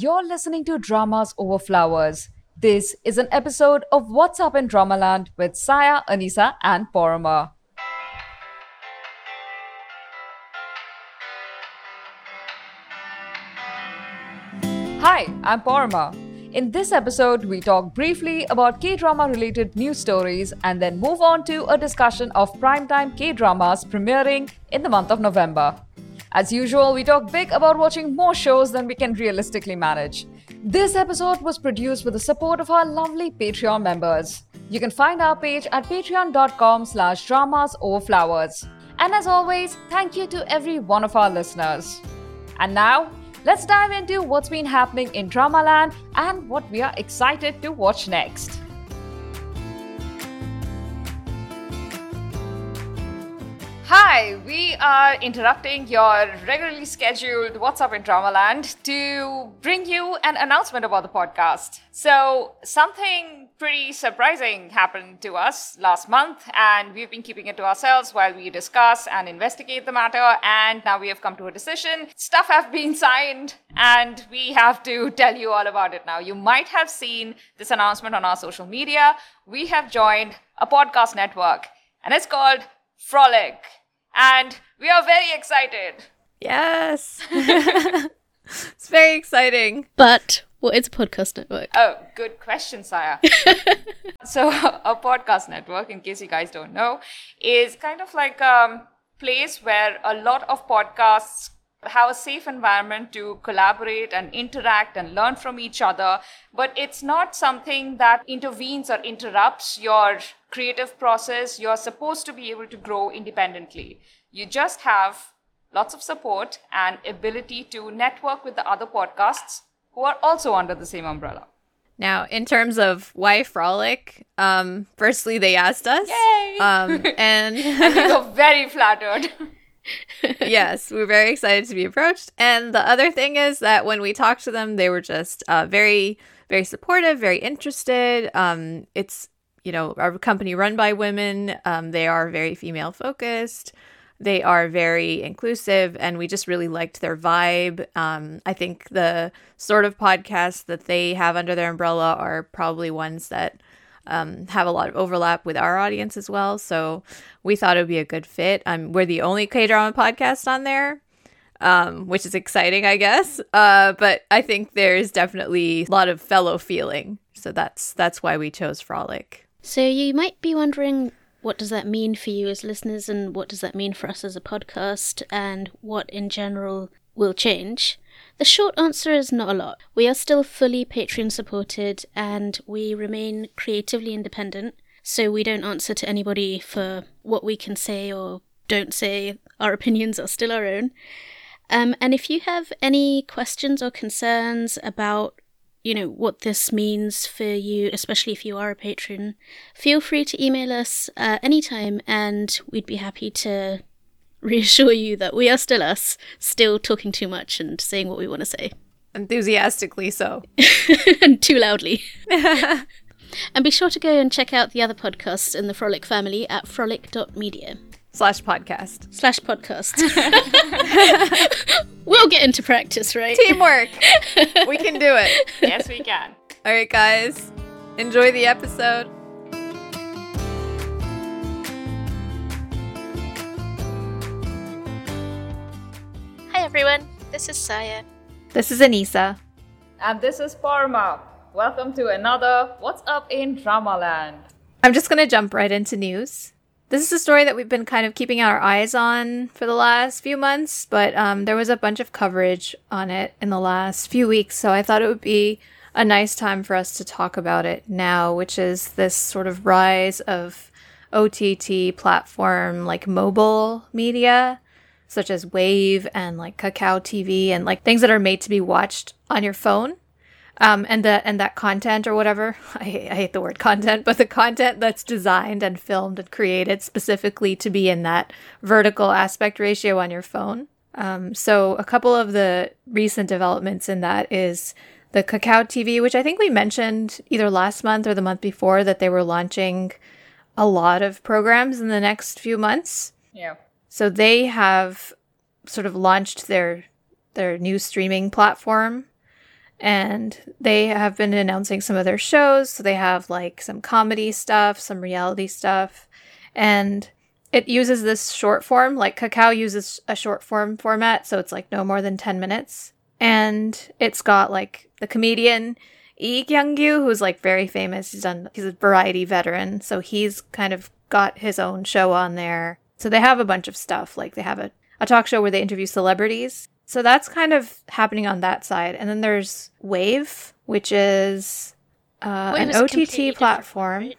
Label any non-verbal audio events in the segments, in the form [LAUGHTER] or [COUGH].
You're listening to Dramas Over Flowers. This is an episode of What's Up in Dramaland with Saya, Anisa, and Paroma. Hi, I'm Paroma. In this episode, we talk briefly about K drama related news stories and then move on to a discussion of primetime K dramas premiering in the month of November. As usual, we talk big about watching more shows than we can realistically manage. This episode was produced with the support of our lovely Patreon members. You can find our page at patreon.com slash dramas over flowers. And as always, thank you to every one of our listeners. And now, let's dive into what's been happening in Dramaland and what we are excited to watch next. Hi, we are interrupting your regularly scheduled What's Up in Dramaland to bring you an announcement about the podcast. So, something pretty surprising happened to us last month, and we've been keeping it to ourselves while we discuss and investigate the matter. And now we have come to a decision. Stuff have been signed, and we have to tell you all about it now. You might have seen this announcement on our social media. We have joined a podcast network, and it's called Frolic. And we are very excited. Yes. [LAUGHS] [LAUGHS] it's very exciting. But what is a podcast network? Oh, good question, Saya. [LAUGHS] so, a podcast network, in case you guys don't know, is kind of like a place where a lot of podcasts have a safe environment to collaborate and interact and learn from each other. But it's not something that intervenes or interrupts your creative process. You're supposed to be able to grow independently. You just have lots of support and ability to network with the other podcasts who are also under the same umbrella. Now, in terms of why Frolic, um, firstly they asked us. Yay! Um, [LAUGHS] and and we were very flattered. [LAUGHS] yes, we're very excited to be approached. And the other thing is that when we talked to them, they were just uh, very, very supportive, very interested. Um, it's you know our company run by women. Um, they are very female focused. They are very inclusive, and we just really liked their vibe. Um, I think the sort of podcasts that they have under their umbrella are probably ones that um, have a lot of overlap with our audience as well. So we thought it would be a good fit. Um, we're the only K drama podcast on there, um, which is exciting, I guess. Uh, but I think there's definitely a lot of fellow feeling. So that's that's why we chose Frolic. So you might be wondering what does that mean for you as listeners and what does that mean for us as a podcast and what in general will change? The short answer is not a lot. We are still fully Patreon supported and we remain creatively independent, so we don't answer to anybody for what we can say or don't say. Our [LAUGHS] opinions are still our own. Um, and if you have any questions or concerns about you know what this means for you especially if you are a patron feel free to email us uh, anytime and we'd be happy to [LAUGHS] reassure you that we are still us still talking too much and saying what we want to say. Enthusiastically so. [LAUGHS] and too loudly. [LAUGHS] And be sure to go and check out the other podcasts in the frolic family at frolic.media Slash podcast. slash podcast [LAUGHS] [LAUGHS] we'll get into practice right Teamwork. [LAUGHS] we can do it. yes, we can. All right, guys. Enjoy the episode. hi everyone this is saya This is Anisa. And this is Paroma. Welcome to another What's Up in Dramaland. I'm just going to jump right into news. This is a story that we've been kind of keeping our eyes on for the last few months, but um, there was a bunch of coverage on it in the last few weeks, so I thought it would be a nice time for us to talk about it now, which is this sort of rise of OTT platform like mobile media, such as Wave and like Kakao TV and like things that are made to be watched on your phone um, and the and that content or whatever [LAUGHS] I, I hate the word content but the content that's designed and filmed and created specifically to be in that vertical aspect ratio on your phone um, so a couple of the recent developments in that is the Kakao TV, which I think we mentioned either last month or the month before that they were launching a lot of programs in the next few months. Yeah. So they have sort of launched their their new streaming platform and they have been announcing some of their shows. So they have like some comedy stuff, some reality stuff, and it uses this short form. Like Kakao uses a short form format, so it's like no more than 10 minutes. And it's got like the comedian Lee Kyung-gyu, who's like very famous. He's done he's a variety veteran, so he's kind of got his own show on there. So they have a bunch of stuff. Like they have a, a talk show where they interview celebrities. So that's kind of happening on that side. And then there's Wave, which is uh, an OTT platform. right?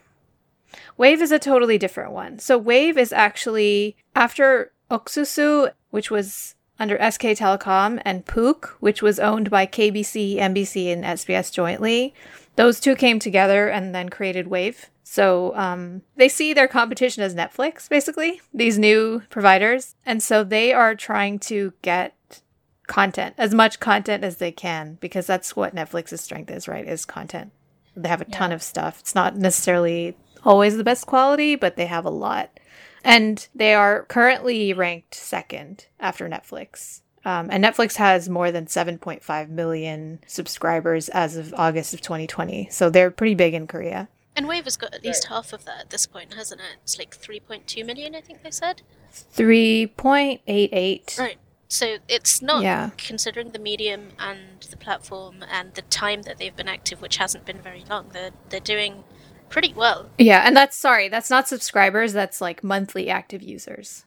Wave is a totally different one. So Wave is actually after Oksusu, which was under SK Telecom, and POOQ, which was owned by KBS, MBC, and SBS jointly. Those two came together and then created Wave. So um, they see their competition as Netflix, basically, these new providers. And so they are trying to get content, as much content as they can, because that's what Netflix's strength is, right? Is content. They have a ton of stuff. It's not necessarily always the best quality, but they have a lot. And they are currently ranked second after Netflix. Um, and Netflix has more than 7.5 million subscribers as of August of 2020. So they're pretty big in Korea. And Wave has got at least half of that at this point, hasn't it? It's like 3.2 million, I think they said. 3.88. Right. So it's not Yeah. considering the medium and the platform and the time that they've been active, which hasn't been very long. They're they're doing pretty well. Yeah, and that's sorry, that's not subscribers, that's like monthly active users.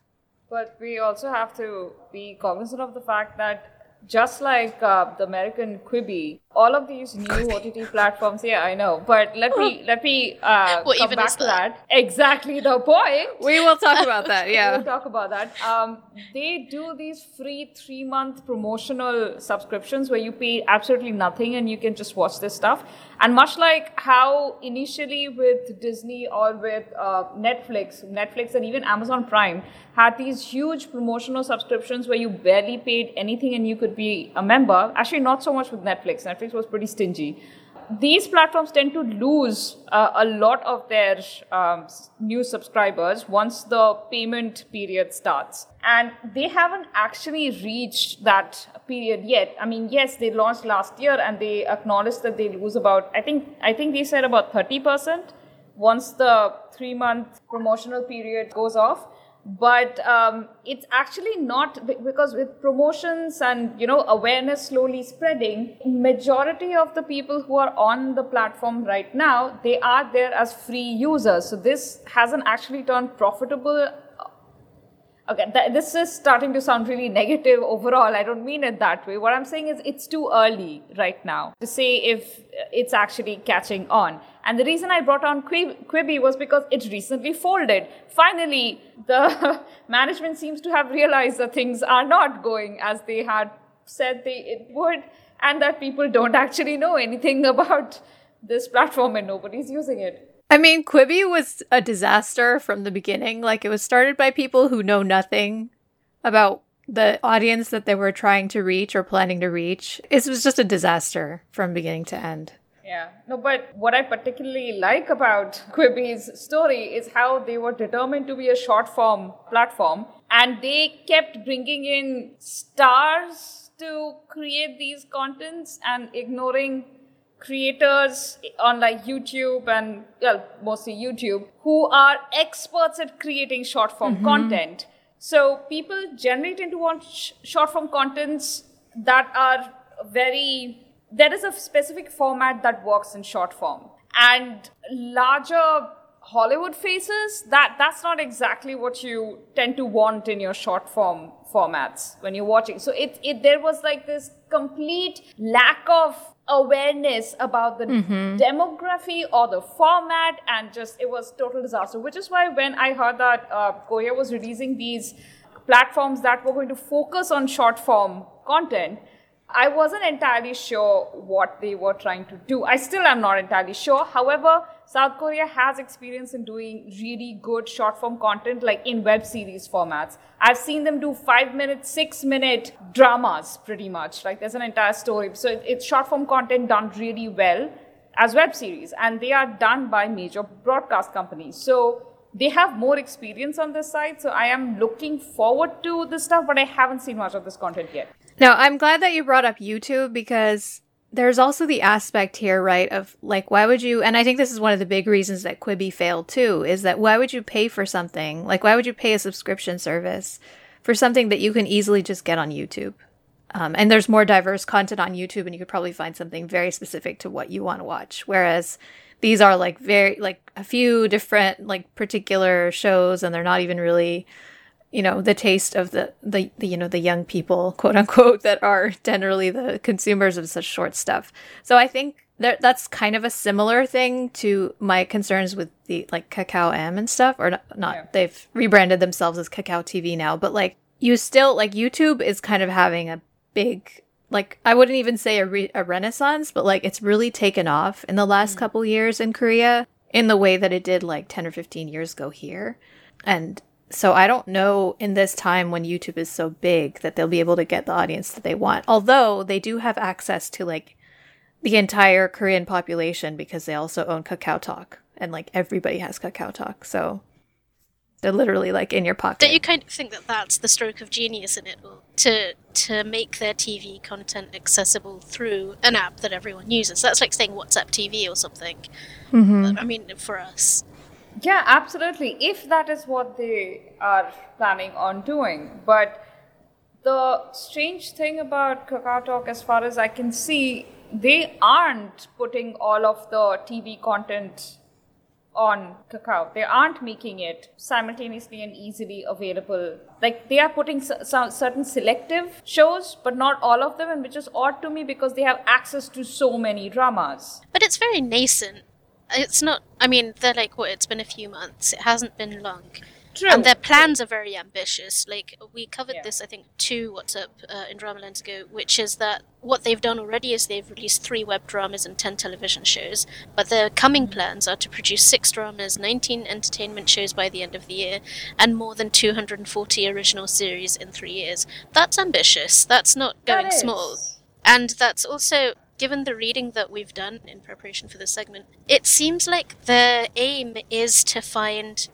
But we also have to be cognizant of the fact that just like uh, the American Quibi, all of these new OTT platforms. Yeah, I know. But let me let me uh, come even back to that? that. Exactly the point. We will talk about that, [LAUGHS] Yeah, We'll talk about that. Um, they do these free three month promotional subscriptions where you pay absolutely nothing and you can just watch this stuff. And much like how initially with Disney or with uh, Netflix, Netflix and even Amazon Prime had these huge promotional subscriptions where you barely paid anything and you could be a member. Actually, not so much with Netflix. Netflix was pretty stingy these platforms tend to lose uh, a lot of their um, new subscribers once the payment period starts. And they haven't actually reached that period yet. I mean, yes, they launched last year and they acknowledged that they lose about, I think, I think they said about 30% once the three month promotional period goes off but um, it's actually not because with promotions and you know awareness slowly spreading majority of the people who are on the platform right now they are there as free users so this hasn't actually turned profitable Okay, th- this is starting to sound really negative overall. I don't mean it that way. What I'm saying is it's too early right now to say if it's actually catching on. And the reason I brought on Quib- Quibi was because it recently folded. Finally, the [LAUGHS] management seems to have realized that things are not going as they had said they it would, and that people don't actually know anything [LAUGHS] about this platform and nobody's using it. I mean, Quibi was a disaster from the beginning. Like, it was started by people who know nothing about the audience that they were trying to reach or planning to reach. It was just a disaster from beginning to end. Yeah, no, but what I particularly like about Quibi's story is how they were determined to be a short form platform and they kept bringing in stars to create these contents and ignoring creators on like YouTube and well, mostly YouTube who are experts at creating short form mm-hmm. content. So people generally tend to want sh- short form contents that are very there is a specific format that works in short form. And larger hollywood faces that that's not exactly what you tend to want in your short form formats when you're watching. So it, it there was like this complete lack of awareness about the demography or the format and just it was total disaster which is why when i heard that uh, korea was releasing these platforms that were going to focus on short form content I wasn't entirely sure what they were trying to do. I still am not entirely sure. However, South Korea has experience in doing really good short form content, like in web series formats. I've seen them do five minute, six minute dramas pretty much. Like there's an entire story. So it's short form content done really well as web series, and they are done by major broadcast companies. So they have more experience on this side. So I am looking forward to this stuff, but I haven't seen much of this content yet. Now, I'm glad that you brought up YouTube because there's also the aspect here, right, of like, why would you, and I think this is one of the big reasons that Quibi failed too, is that why would you pay for something? Like, why would you pay a subscription service for something that you can easily just get on YouTube? Um, and there's more diverse content on YouTube, and you could probably find something very specific to what you want to watch. Whereas these are like very, like a few different, like particular shows, and they're not even really you know the taste of the, the, the you know the young people quote unquote that are generally the consumers of such short stuff so i think that that's kind of a similar thing to my concerns with the like kakao m and stuff or not, not yeah. they've rebranded themselves as kakao tv now but like you still like youtube is kind of having a big like i wouldn't even say a, re- a renaissance but like it's really taken off in the last mm. couple years in korea in the way that it did like 10 or 15 years ago here and so I don't know in this time when YouTube is so big that they'll be able to get the audience that they want. Although they do have access to like the entire Korean population because they also own Kakao Talk and like everybody has Kakao Talk. So they're literally like in your pocket. Don't you kind of think that that's the stroke of genius in it to to make their TV content accessible through an app that everyone uses? That's like saying WhatsApp TV or something. Mm-hmm. I mean, for us. Yeah, absolutely. If that is what they are planning on doing. But the strange thing about Kakao Talk, as far as I can see, they aren't putting all of the TV content on Kakao. They aren't making it simultaneously and easily available. Like they are putting some certain selective shows, but not all of them, and which is odd to me because they have access to so many dramas. But it's very nascent it's not. I mean, they're like what? It's been a few months. It hasn't been long. True. And their plans are very ambitious. Like we covered yeah. this, I think, two What's Up uh, in Dramaland ago, which is that what they've done already is they've released three web dramas and ten television shows. But their coming mm-hmm. plans are to produce six dramas, nineteen entertainment shows by the end of the year, and more than two hundred and forty original series in three years. That's ambitious. That's not going that small. And that's also given the reading that we've done in preparation for this segment, it seems like the aim is to find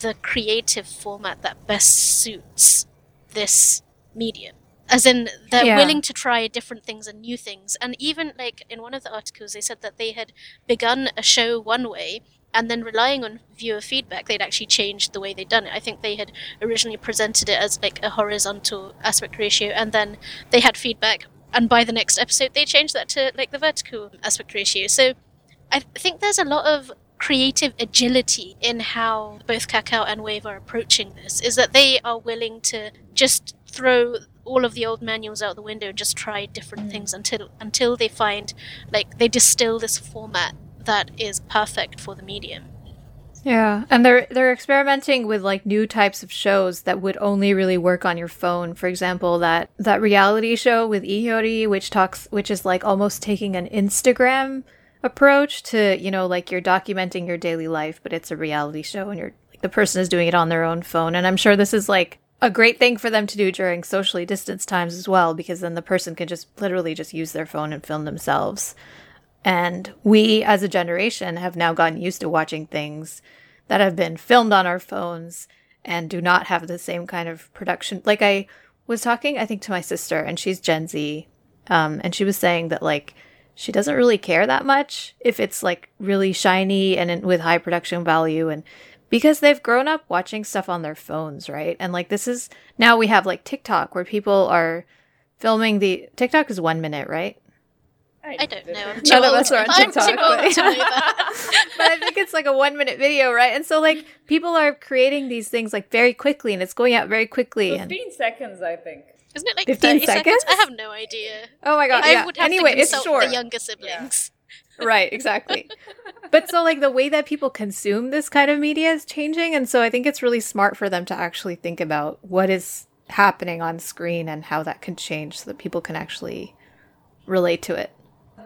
the creative format that best suits this medium. As in, they're yeah. willing to try different things and new things. And even, like, in one of the articles, they said that they had begun a show one way, and then relying on viewer feedback, they'd actually changed the way they'd done it. I think they had originally presented it as, like, a horizontal aspect ratio, and then they had feedback and by the next episode they change that to like the vertical aspect ratio. So I think there's a lot of creative agility in how both Kakao and Wave are approaching this. Is that they are willing to just throw all of the old manuals out the window and just try different mm. things until until they find like they distill this format that is perfect for the medium. Yeah, and they're they're experimenting with like new types of shows that would only really work on your phone. For example, that that reality show with Lee Hyori, which talks, which is like almost taking an Instagram approach to you know like you're documenting your daily life, but it's a reality show, and you're like, the person is doing it on their own phone. And I'm sure this is like a great thing for them to do during socially distanced times as well, because then the person can just literally just use their phone and film themselves. And we as a generation have now gotten used to watching things that have been filmed on our phones and do not have the same kind of production. Like I was talking, I think, to my sister, and she's Gen Z, um, and she was saying that like she doesn't really care that much if it's like really shiny and with high production value and because they've grown up watching stuff on their phones, right? And like this is now we have like TikTok where people are filming the TikTok is 1 minute, right? I don't know. None of us are on TikTok. But, [LAUGHS] but I think it's like a one minute video, right? And so like people are creating these things like very quickly and it's going out very quickly. 15 and... seconds, I think. Isn't it like 15 seconds? seconds? I have no idea. Oh my god. I yeah. would have anyway, to it's short. the younger siblings. Yeah. right, exactly. [LAUGHS] but so like the way that people consume this kind of media is changing and so I think it's really smart for them to actually think about what is happening on screen and how that can change so that people can actually relate to it.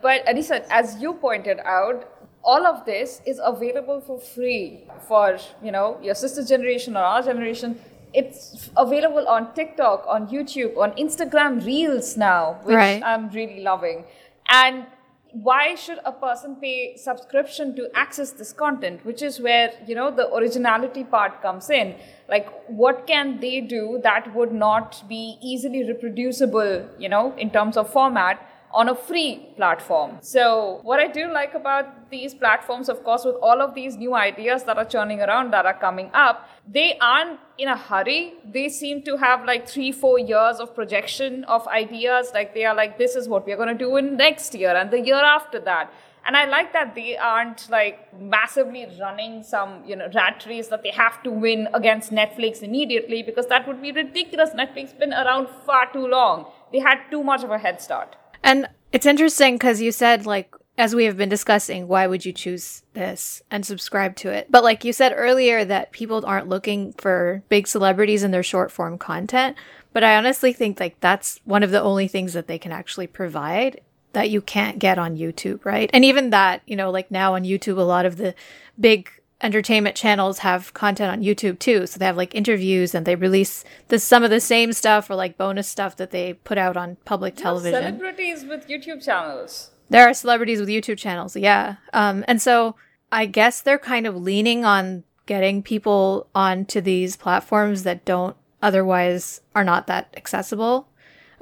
But Anisa, as you pointed out, all of this is available for free for you know your sister's generation or our generation. It's available on TikTok, on YouTube, on Instagram Reels now, which right. I'm really loving. And why should a person pay subscription to access this content which is where you know the originality part comes in like what can they do that would not be easily reproducible you know in terms of format on a free platform. So, what I do like about these platforms, of course, with all of these new ideas that are churning around that are coming up, they aren't in a hurry. They seem to have like three, four years of projection of ideas. Like they are like, this is what we're going to do in next year and the year after that. And I like that they aren't like massively running some, you know, rat race that they have to win against Netflix immediately because that would be ridiculous. Netflix been around far too long. They had too much of a head start. And it's interesting because you said, like, as we have been discussing, why would you choose this and subscribe to it? But like you said earlier, that people aren't looking for big celebrities in their short form content. But I honestly think like that's one of the only things that they can actually provide that you can't get on YouTube, right? And even that, you know, like now on YouTube, a lot of the big entertainment channels have content on YouTube too. So they have like interviews and they release the some of the same stuff or like bonus stuff that they put out on public television. Celebrities with YouTube channels. There are celebrities with YouTube channels, yeah. Um, and so I guess they're kind of leaning on getting people onto these platforms that don't otherwise are not that accessible.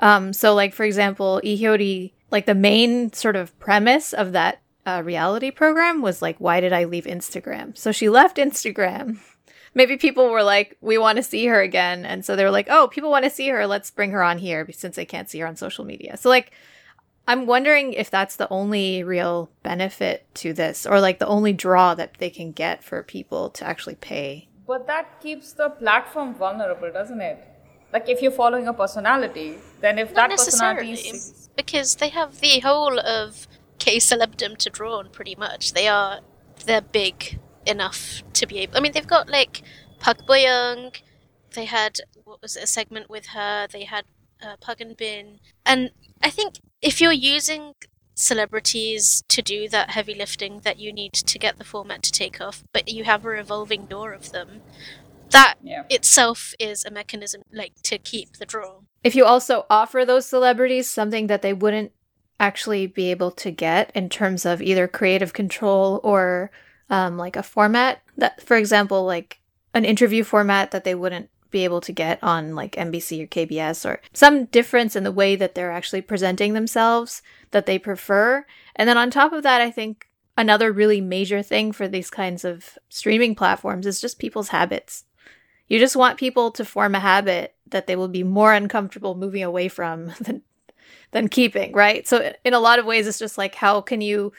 Um, so like for example, Lee Hyori, like the main sort of premise of that uh, reality program was like, why did I leave Instagram? So she left Instagram. [LAUGHS] Maybe people were like, we want to see her again. And so they were like, oh, people want to see her. Let's bring her on here since they can't see her on social media. So, like, I'm wondering if that's the only real benefit to this or like the only draw that they can get for people to actually pay. But that keeps the platform vulnerable, doesn't it? Like if you're following a personality, then if Not that personality is because they have the whole of K celebdom to draw on pretty much. They are they're big enough to be able. I mean, they've got like Park Bo-young, They had what was it, a segment with her. They had uh, Pug and Bin, and I think if you're using celebrities to do that heavy lifting that you need to get the format to take off, but you have a revolving door of them, that Yeah. itself is a mechanism like to keep the draw. If you also offer those celebrities something that they wouldn't actually be able to get in terms of either creative control or um, like a format that, for example, like an interview format that they wouldn't be able to get on like MBC or KBS or some difference in the way that they're actually presenting themselves that they prefer. And then on top of that, I think another really major thing for these kinds of streaming platforms is just people's habits. You just want people to form a habit that they will be more uncomfortable moving away from [LAUGHS] than than keeping, right? So in a lot of ways it's just like how can you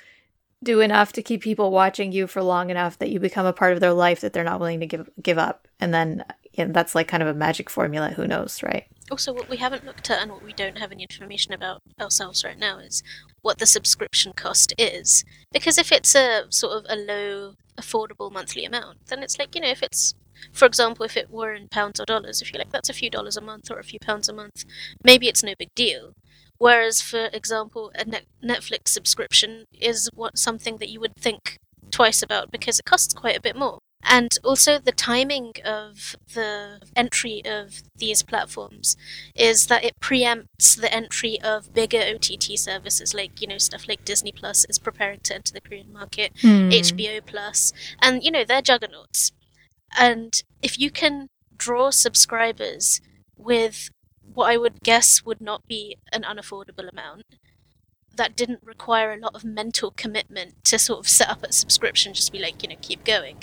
do enough to keep people watching you for long enough that you become a part of their life that they're not willing to give give up. And then you know, that's like kind of a magic formula, who knows, right? Also, what we haven't looked at and what we don't have any information about ourselves right now is what the subscription cost is. Because if it's a sort of a low, affordable monthly amount, then it's like, you know, if it's, for example, if it were in pounds or dollars, if you're like, that's a few dollars a month or a few pounds a month, maybe it's no big deal. Whereas, for example, a net- Netflix subscription is what something that you would think twice about because it costs quite a bit more. And also, the timing of the entry of these platforms is that it preempts the entry of bigger OTT services, like you know stuff like Disney Plus is preparing to enter the Korean market, hmm. HBO Plus, and you know they're juggernauts. And if you can draw subscribers with what I would guess would not be an unaffordable amount, that didn't require a lot of mental commitment to sort of set up a subscription, just be like, you know, keep going.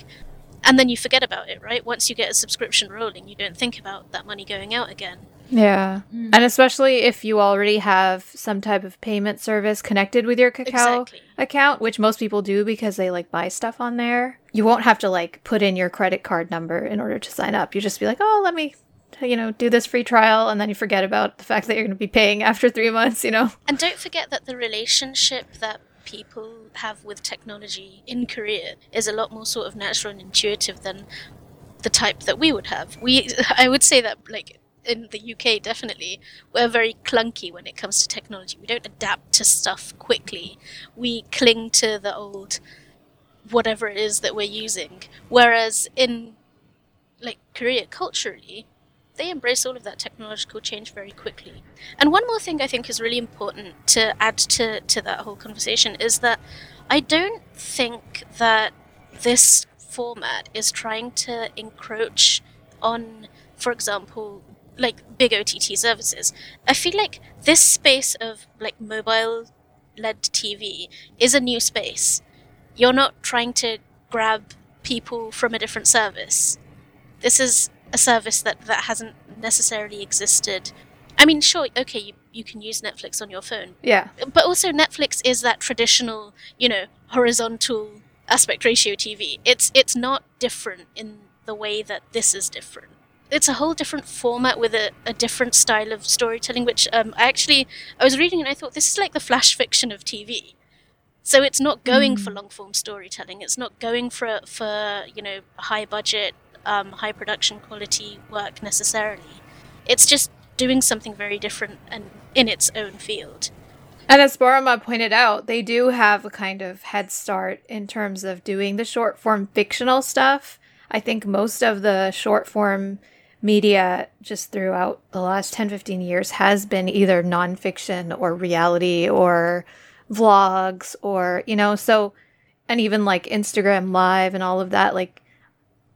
And then you forget about it, right? Once you get a subscription rolling, you don't think about that money going out again. Yeah. Mm. And especially if you already have some type of payment service connected with your Kakao Exactly. account, which most people do because they like buy stuff on there. You won't have to like put in your credit card number in order to sign up. You just be like, "Oh, let me you know, do this free trial and then you forget about the fact that you're going to be paying after 3 months, you know. And don't forget that the relationship that people have with technology in Korea is a lot more sort of natural and intuitive than the type that we would have. We, [LAUGHS] I would say that like in the UK, definitely we're very clunky when it comes to technology. We don't adapt to stuff quickly. We cling to the old whatever it is that we're using. Whereas in like Korea culturally, they embrace all of that technological change very quickly. And one more thing I think is really important to add to, to that whole conversation is that I don't think that this format is trying to encroach on, for example, like big OTT services. I feel like this space of like mobile led TV is a new space. You're not trying to grab people from a different service. This is a service that, that hasn't necessarily existed. I mean, sure, okay, you, you can use Netflix on your phone. Yeah. But also, Netflix is that traditional, you know, horizontal aspect ratio TV. It's it's not different in the way that this is different. It's a whole different format with a, a different style of storytelling, which um, I actually I was reading and I thought this is like the flash fiction of TV. So it's not going mm. for long form storytelling. It's not going for for you know high budget, um, high production quality work necessarily. It's just doing something very different and in its own field. And as Paroma pointed out, they do have a kind of head start in terms of doing the short form fictional stuff. I think most of the short form media just throughout the last 10, 15 years has been either nonfiction or reality or vlogs or, you know, so, and even like Instagram Live and all of that. Like,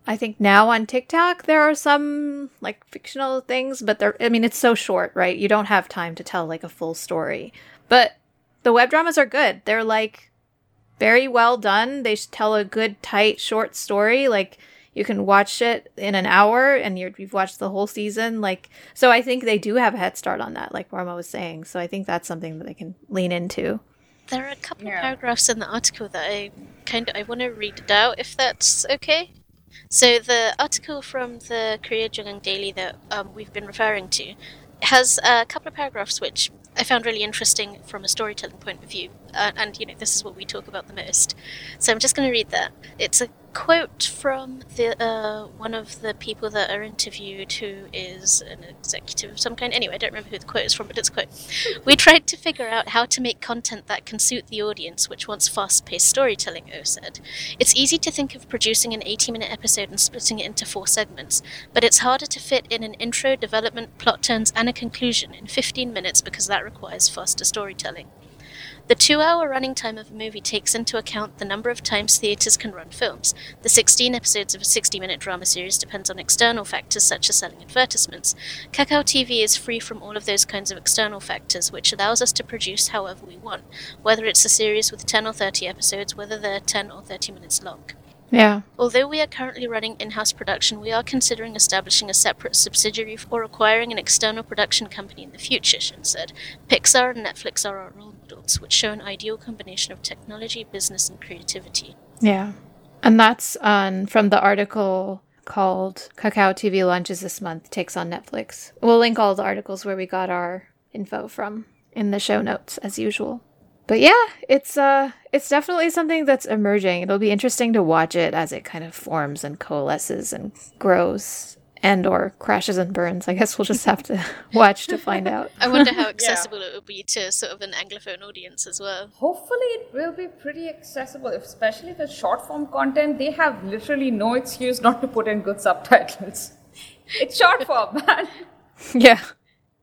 I think now on TikTok, there are some like fictional things, but they're, I mean, it's so short, right? You don't have time to tell like a full story. But the web dramas are good. They're like very well done. They tell a good, tight, short story. Like, you can watch it in an hour and you have watched the whole season like so i think they do have a head start on that like Paroma was saying so i think that's something that they can lean into there are a couple yeah. of paragraphs in the article that I kind of I want to read it out if that's okay. So the article from the Korea JoongAng Daily that um, we've been referring to has a couple of paragraphs which I found really interesting from a storytelling point of view. Uh, and, you know, this is what we talk about the most. So I'm just going to read that. It's a quote from the uh, one of the people that are interviewed who is an executive of some kind. Anyway, I don't remember who the quote is from, but it's a quote. we tried to figure out how to make content that can suit the audience, which wants fast paced storytelling, O said. It's easy to think of producing an 80 minute episode and splitting it into four segments, but it's harder to fit in an intro, development, plot turns, and a conclusion in 15 minutes because that requires faster storytelling. The two hour running time of a movie takes into account the number of times theatres can run films. The 16 episodes of a 60 minute drama series depends on external factors such as selling advertisements. Kakao TV is free from all of those kinds of external factors, which allows us to produce however we want, whether it's a series with 10 or 30 episodes, whether they're 10 or 30 minutes long. Yeah. Although we are currently running in house production, we are considering establishing a separate subsidiary or acquiring an external production company in the future, Shin said. Pixar and Netflix are our role models, which show an ideal combination of technology, business, and creativity. Yeah. And that's on from the article called Kakao TV Launches This Month Takes on Netflix. We'll link all the articles where we got our info from in the show notes, as usual but yeah, it's uh it's definitely something that's emerging. It'll be interesting to watch it as it kind of forms and coalesces and grows and or crashes and burns. I guess we'll just have to [LAUGHS] watch to find out. I wonder how [LAUGHS] accessible yeah. it will be to sort of an anglophone audience as well. Hopefully it will be pretty accessible, especially if it's short form content. They have literally no excuse not to put in good subtitles. [LAUGHS] It's short form, man. Yeah.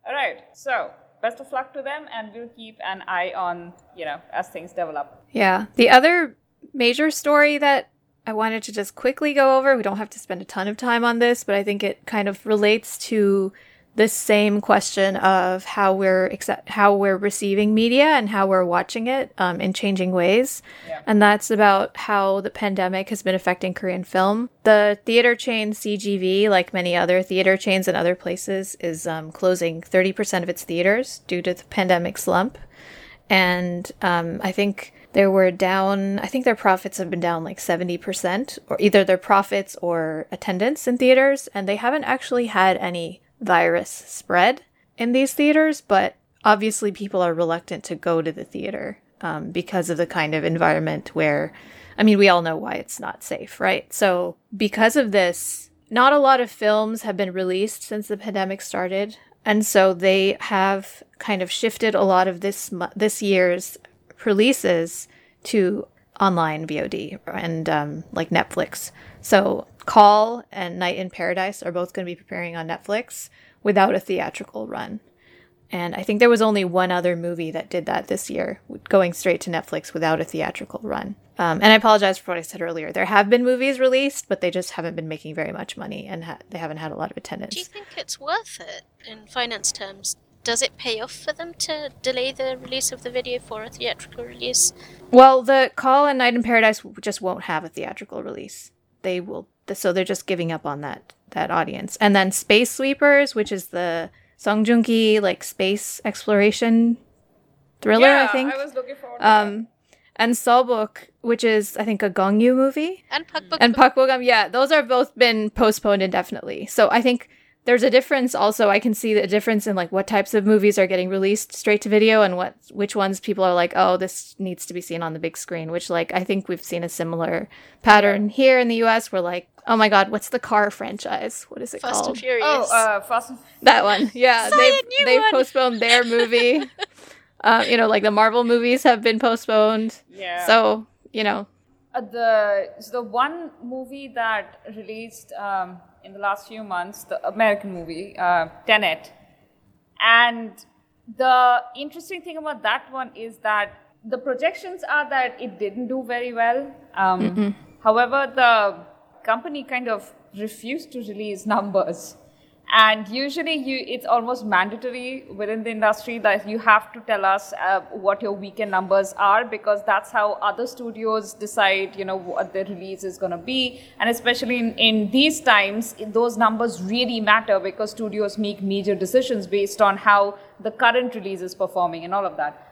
All right. So, best of luck to them and we'll keep an eye on you know as things develop. Yeah. The other major story that i wanted to just quickly go over we don't have to spend a ton of time on this but i think it kind of relates to this same question of how we're accept- how we're receiving media and how we're watching it um, in changing ways, yeah. and that's about how the pandemic has been affecting Korean film. The theater chain CGV, like many other theater chains in other places, is um, closing thirty percent of its theaters due to the pandemic slump, and um, I think they were down i think their profits have been down like 70% or either their profits or attendance in theaters and they haven't actually had any virus spread in these theaters, but obviously people are reluctant to go to the theater um, because of the kind of environment where, I mean, we all know why it's not safe, right? So, because of this, not a lot of films have been released since the pandemic started. And so they have kind of shifted a lot of this this year's releases to online VOD and um, like Netflix. So Call and Night in Paradise are both going to be preparing on Netflix without a theatrical run. And I think there was only one other movie that did that this year, going straight to Netflix without a theatrical run. Um, and I apologize for what I said earlier. There have been movies released, but they just haven't been making very much money and ha- they haven't had a lot of attendance. Do you think it's worth it in finance terms? Does it pay off for them to delay the release of the video for a theatrical release? Well, the Call and Night in Paradise just won't have a theatrical release. They will, so they're just giving up on that that audience. And then Space Sweepers, which is the Song Joong Ki like space exploration thriller, yeah, I think. I was looking forward to um, and Seobok, which is I think a Gong Yoo movie, And Pak Bok and Park Bo-gum. Yeah, those are both been postponed indefinitely. So I think there's a difference. Also, I can see the difference in like what types of movies are getting released straight to video and what which ones people are like, oh, this needs to be seen on the big screen. Which like I think we've seen a similar pattern here in the U.S. Where like, oh my God, what's the car franchise? What is it Fast called? and Furious. Oh, uh, Fast and That one, yeah. They've new they've one. postponed their [LAUGHS] movie. um, you know, like the Marvel movies have been postponed. Yeah. So you know, Uh, the so the one movie that released um, in the last few months, the American movie uh, Tenet, and the interesting thing about that one is that the projections are that it didn't do very well. Um, However, the company kind of refused to release numbers. And usually, you it's almost mandatory within the industry that you have to tell us uh, what your weekend numbers are because that's how other studios decide, you know, what their release is going to be. And especially in, in these times, those numbers really matter because studios make major decisions based on how the current release is performing and all of that.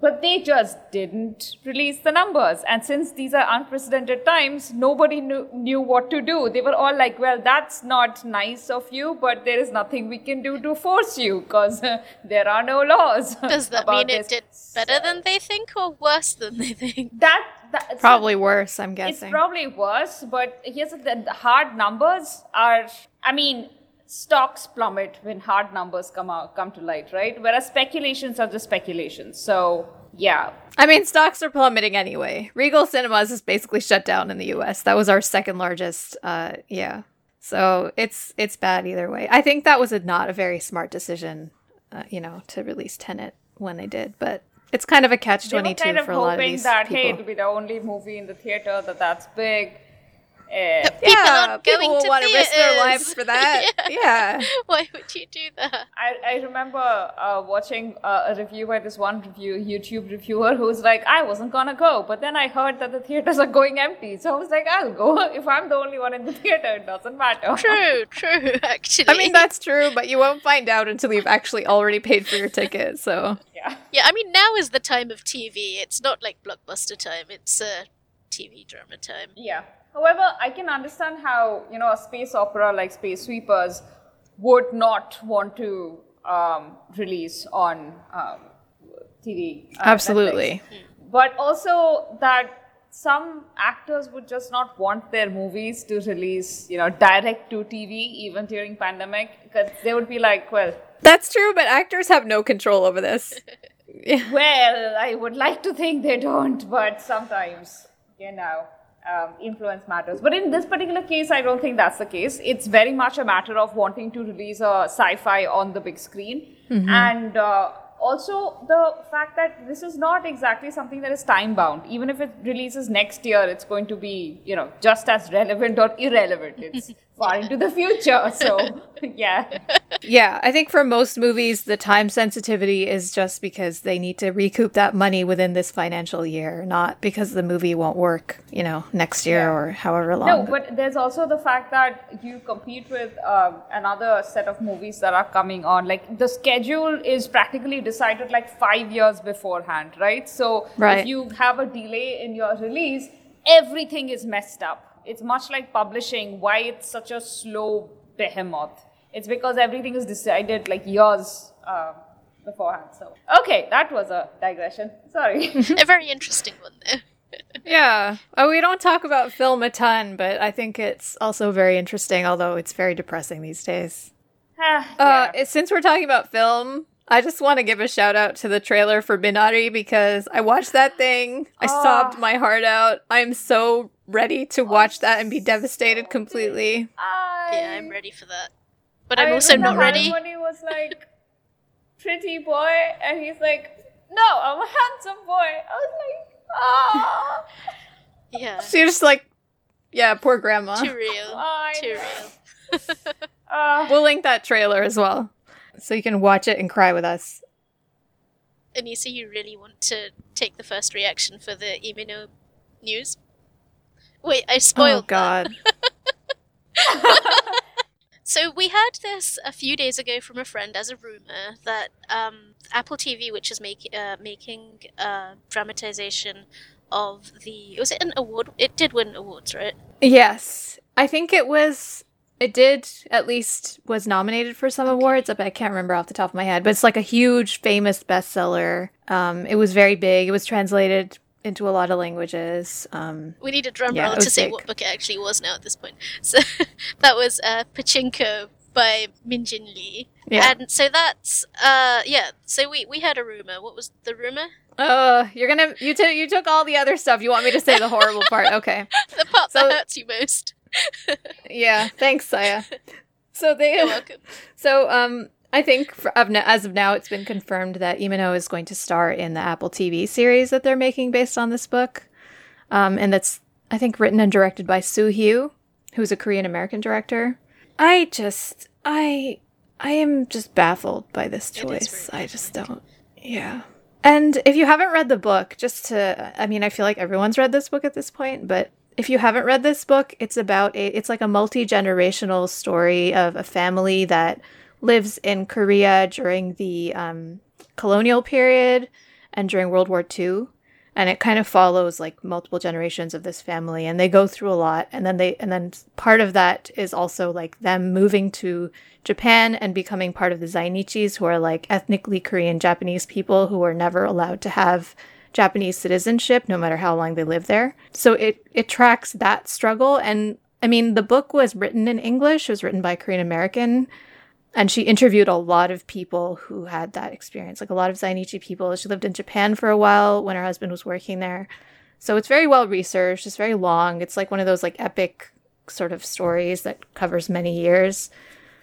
But they just didn't release the numbers. And since these are unprecedented times, nobody knew, knew what to do. They were all like, well, that's not nice of you, but there is nothing we can do to force you because uh, there are no laws. [LAUGHS] Does that about mean it this." did better than they think or worse than they think? That, that so probably worse. I'm guessing it's probably worse, but here's the, the hard numbers are, I mean, stocks plummet when hard numbers come out, come to light, right? Whereas speculations are just speculations. So, yeah, I mean, stocks are plummeting anyway. Regal Cinemas is basically shut down in the U.S. That was our second largest. Uh, yeah. So it's it's bad either way. I think that was a, not a very smart decision, uh, you know, to release Tenet when they did. But it's kind of a catch they were twenty two kind of for a lot of these that hey, people. it'll be the only movie in the theater that that's big. Eh, People aren't people going will to wanna risk their lives for [LAUGHS] that. yeah. [LAUGHS] Why would you do that? I, I remember uh, watching uh, a review by this one review YouTube reviewer who's like, I wasn't gonna go, but then I heard that the theaters are going empty, so I was like, I'll go. [LAUGHS] If I'm the only one in the theater, it doesn't matter. True, true, actually. I mean that's true, but you won't find out until you've actually already paid for your ticket. So Yeah. yeah, I mean, now is the time of TV. It's not like blockbuster time, it's uh, TV drama time. Yeah. However, I can understand how you know a space opera like Space Sweepers would not want to um, release on um, TV. uh, Absolutely. Netflix. But also that some actors would just not want their movies to release, you know, direct to TV even during pandemic because they would be like, well, that's true, but actors have no control over this. [LAUGHS] well, I would like to think they don't, but sometimes, you know, um, influence matters. But in this particular case, I don't think that's the case. It's very much a matter of wanting to release a sci fi on the big screen. And uh, also the fact that this is not exactly something that is time bound. Even if it releases next year, it's going to be, you know, just as relevant or irrelevant. It's [LAUGHS] far into the future. So, [LAUGHS] yeah. Yeah, I think for most movies, the time sensitivity is just because they need to recoup that money within this financial year, not because the movie won't work, you know, next year Yeah. or however long. No, but there's also the fact that you compete with um, another set of movies that are coming on. Like the schedule is practically decided like five years beforehand, right? So Right. if you have a delay in your release, everything is messed up. It's much like publishing. Why it's such a slow behemoth? It's because everything is decided like years um, beforehand. So okay, that was a digression. Sorry. [LAUGHS] a very interesting one, though. [LAUGHS] yeah. Oh, we don't talk about film a ton, but I think it's also very interesting, although it's very depressing these days. [SIGHS] Ah, Uh, yeah. it- since we're talking about film, I just want to give a shout out to the trailer for Minari because I watched that thing. I Oh. sobbed my heart out. I'm so ready to watch that and be devastated completely. I- Yeah, I'm ready for that. But I'm I also mean, not the ready. harmony was like pretty boy, and he's like, no, I'm a handsome boy. I was like, ah, Yeah. So you're just like, yeah, poor grandma. Too real. I Too know. real. [LAUGHS] ah. We'll link that trailer as well, so you can watch it and cry with us. Anisa, you really want to take the first reaction for the Lee Min-ho news? Wait, I Oh spoiled that. God. [LAUGHS] So we heard this a few days ago from a friend as a rumor that um, Apple TV, which is make, uh, making a dramatization of the was it an award? It did win awards, right? Yes, I think it was. It did at least was nominated for some awards, I can't remember off the top of my head. But it's like a huge, famous bestseller. Um, it was very big. It was translated into a lot of languages. Um, We need a drum Yeah, roll to say big. what book it actually was now at this point. [LAUGHS] So that was uh, Pachinko by Min Jin Lee. yeah. And so that's uh yeah. So we we heard a rumor. What was the rumor? Uh, you're gonna you took you took all the other stuff. You want me to say the horrible part? [LAUGHS] Okay. The part So- that hurts you most. Yeah. Thanks, Saya. [LAUGHS] So they. So, um, I think for, as of now, it's been confirmed that Lee Min Ho is going to star in the Apple TV series that they're making based on this book, um, and that's I think written and directed by Soo Hugh, who's a Korean American director. I just, I, I am just baffled by this choice. I just don't. Yeah. And if you haven't read the book, just to, I mean, I feel like everyone's read this book at this point, but if you haven't read this book, it's about a, it's like a multi generational story of a family that lives in Korea during the um, colonial period and during World War II. And it kind of follows like multiple generations of this family, and they go through a lot. And then they, and then part of that is also like them moving to Japan and becoming part of the Zainichis, who are like ethnically Korean Japanese people who were never allowed to have Japanese citizenship, no matter how long they live there. So it it tracks that struggle. And I mean, the book was written in English. It was written by Korean American, and she interviewed a lot of people who had that experience, like a lot of Zainichi people. She lived in Japan for a while when her husband was working there. So it's very well researched. It's very long. It's like one of those like epic sort of stories that covers many years.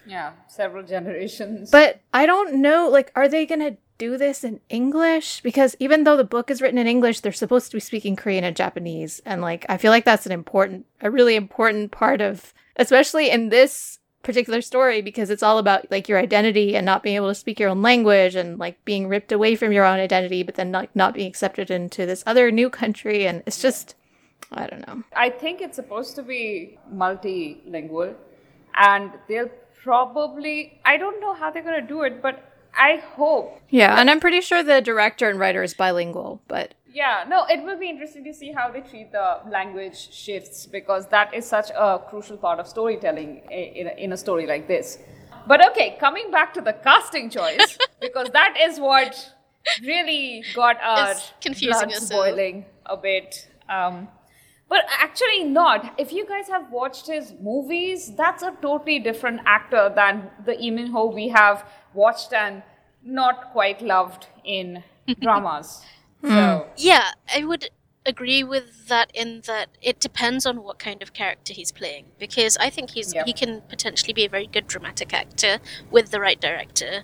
Yeah, several [LAUGHS] generations. But I don't know, like, are they gonna do this in English? Because even though the book is written in English, they're supposed to be speaking Korean and Japanese. And like I feel like that's an important a really important part of especially in this particular story because it's all about like your identity and not being able to speak your own language and like being ripped away from your own identity but then like not being accepted into this other new country and it's just I don't know. I think it's supposed to be multilingual, and they'll probably. I don't know how they're going to do it, but I hope. Yeah, and I'm pretty sure the director and writer is bilingual, but Yeah, no, it will be interesting to see how they treat the language shifts because that is such a crucial part of storytelling in a, in a story like this. But okay, coming back to the casting choice, [LAUGHS] because that is what really got our It's confusing blood us boiling a bit. Um, but actually, not. If you guys have watched his movies, that's a totally different actor than the Lee Min Ho we have watched and not quite loved in [LAUGHS] dramas. Hmm. So Yeah, I would agree with that in that it depends on what kind of character he's playing because I think he's Yep. he can potentially be a very good dramatic actor with the right director,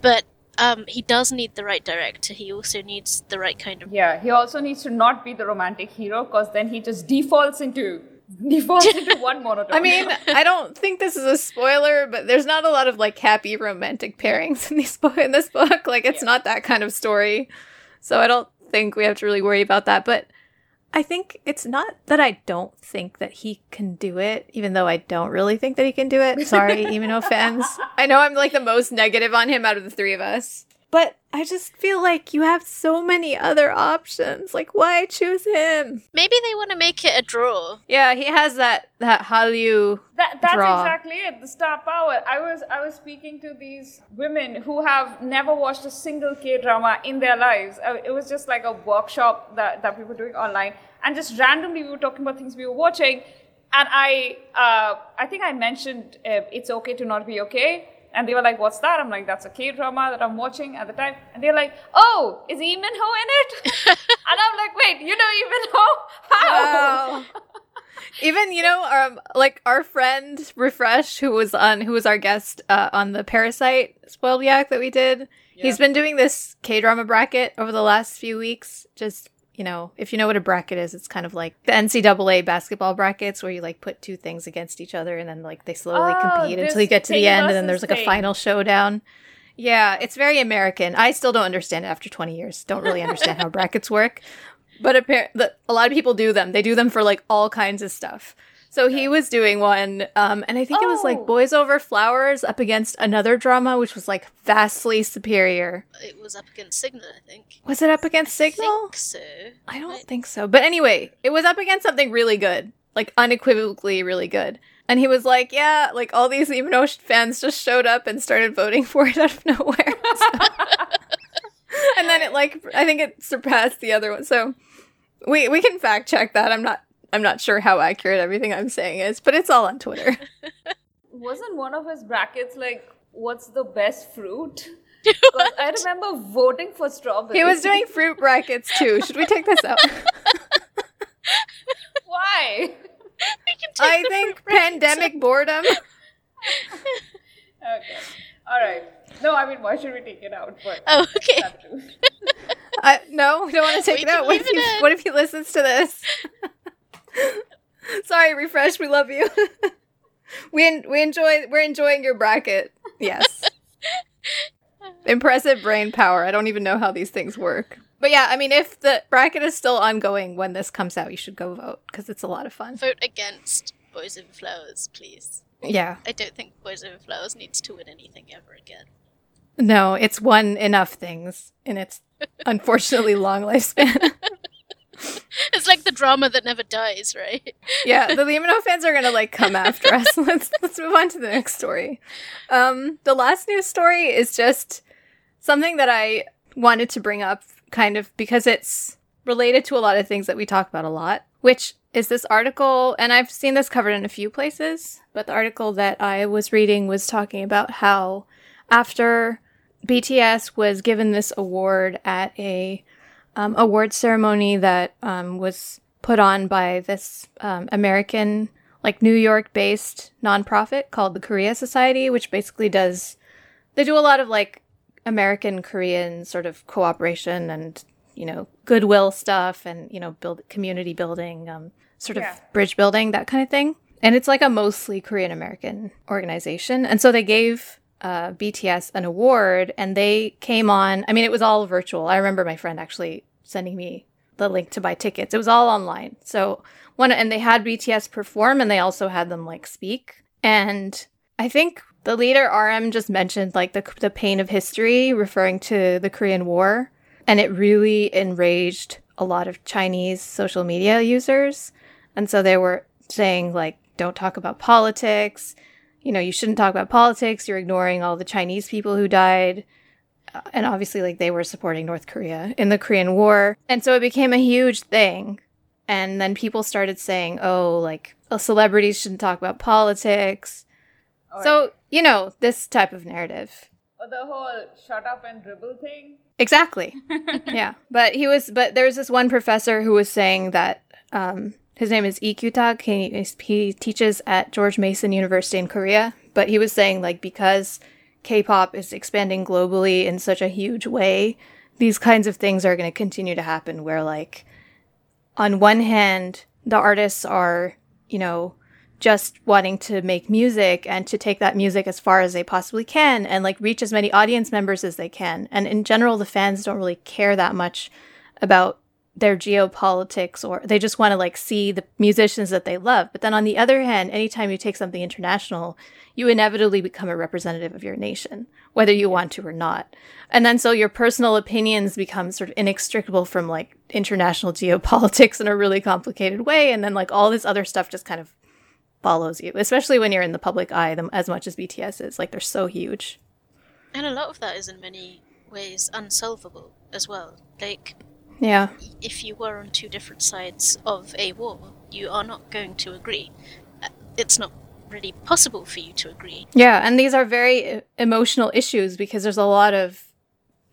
but um, he does need the right director. He also needs the right kind of Yeah, he also needs to not be the romantic hero because then he just defaults into [LAUGHS] defaults into [LAUGHS] one monotone. I mean, I don't think this is a spoiler, but there's not a lot of like happy romantic pairings in these book in this book. Like it's not that kind of story. So I don't think we have to really worry about that. But I think it's not that I don't think that he can do it, even though I don't really think that he can do it. Sorry, [LAUGHS] even no fans. I know I'm like the most negative on him out of the three of us. But I just feel like you have so many other options. Like, why choose him? Maybe they want to make it a draw. Yeah, he has that that Hallyu that, that's draw. exactly it. The star power. I was I was speaking to these women who have never watched a single K drama in their lives. Uh, It was just like a workshop that that we were doing online, and just randomly we were talking about things we were watching, and I uh, I think I mentioned uh, it's okay to not be okay. And they were like, "What's that?" I'm like, "That's a K drama that I'm watching at the time." And they're like, "Oh, is Lee Min Ho in it?" [LAUGHS] and I'm like, "Wait, you know Lee Min Ho? How?" Wow. Even you know, um, like our friend Refresh, who was on, who was our guest uh, on the Parasite spoiled yak that we did. He's been doing this K drama bracket over the last few weeks. Just you know, if you know what a bracket is, it's kind of like the NCAA basketball brackets where you like put two things against each other and then like they slowly Oh, compete until you get to the end, and then there's like a final showdown. Yeah, it's very American. I still don't understand it after 20 years. Don't really understand how [LAUGHS] brackets work. But apparently, a lot of people do them. They do them for like all kinds of stuff. So he was doing one, um, and I think it was Oh. like Boys Over Flowers up against another drama, which was like vastly superior. It was up against Signal, I think. Was it up against Signal? I think so. I don't Right. think so. But anyway, it was up against something really good, like unequivocally really good. And he was like, "Yeah, like all these Emo fans just showed up and started voting [LAUGHS] for it out of nowhere." [LAUGHS] and then it like I think it surpassed the other one. So we we can fact check that. I'm not I'm not sure how accurate everything I'm saying is, but it's all on Twitter. [LAUGHS] Wasn't one of his brackets like, what's the best fruit? [LAUGHS] I remember voting for strawberry. he was doing fruit [LAUGHS] brackets too. Should we take this out? Why? We can take I think fruit brackets pandemic boredom. Okay. All right. No, I mean, why should we take it out? But Oh, okay. that. I, no, we don't want to take We it out. What if, he, what if he listens to this? Sorry, refresh. We love you. [LAUGHS] we en- we enjoy. We're enjoying your bracket. Yes. [LAUGHS] Impressive brain power. I don't even know how these things work. But yeah, I mean, if the bracket is still ongoing when this comes out, you should go vote because it's a lot of fun. Vote against Boys Over Flowers, please. Yeah. I don't think Boys Over Flowers needs to win anything ever again. No, it's won enough things in its [LAUGHS] unfortunately long lifespan. [LAUGHS] It's like the drama that never dies, right? yeah, the [LAUGHS] Lee Min Ho fans are gonna like come after us. [LAUGHS] let's let's move on to the next story. Um, the last news story is just something that I wanted to bring up, kind of because it's related to a lot of things that we talk about a lot. Which is this article, and I've seen this covered in a few places, but the article that I was reading was talking about how after BTS was given this award at a um, award ceremony that um, was put on by this um, American, like New York based nonprofit called the Korea Society, which basically does, they do a lot of like American Korean sort of cooperation and, you know, goodwill stuff and, you know, build community building, um, sort Yeah. of bridge building, that kind of thing. And it's like a mostly Korean American organization. And so they gave uh, BTS an award and they came on. I mean, it was all virtual. I remember my friend actually sending me the link to buy tickets. It was all online. So one, and they had BTS perform and they also had them like speak. And I think the leader RM just mentioned like the, the pain of history, referring to the Korean War. And it really enraged a lot of Chinese social media users. And so they were saying, like, don't talk about politics. You know, you shouldn't talk about politics. You're ignoring all the Chinese people who died. Uh, And obviously, like, they were supporting North Korea in the Korean War. And so it became a huge thing. And then people started saying, oh, like, oh, celebrities shouldn't talk about politics. Or- So, you know, this type of narrative. or the whole shut up and dribble thing. Exactly. [LAUGHS] yeah. But he was, but there was this one professor who was saying that um, his name is Lee. He, he teaches at George Mason University in Korea. But he was saying, like, because K pop is expanding globally in such a huge way, these kinds of things are going to continue to happen where, like, on one hand, the artists are, you know, just wanting to make music and to take that music as far as they possibly can and like reach as many audience members as they can. And in general, the fans don't really care that much about their geopolitics or they just want to like see the musicians that they love. But then on the other hand, anytime you take something international, you inevitably become a representative of your nation, whether you want to or not. And then so your personal opinions become sort of inextricable from like international [LAUGHS] geopolitics in a really complicated way. And then like all this other stuff just kind of follows you, especially when you're in the public eye them as much as BTS is. Like they're so huge. And a lot of that is in many ways unsolvable as well. Like, Yeah. if you were on two different sides of a war, you are not going to agree. Uh, It's not really possible for you to agree. Yeah, and these are very e- emotional issues because there's a lot of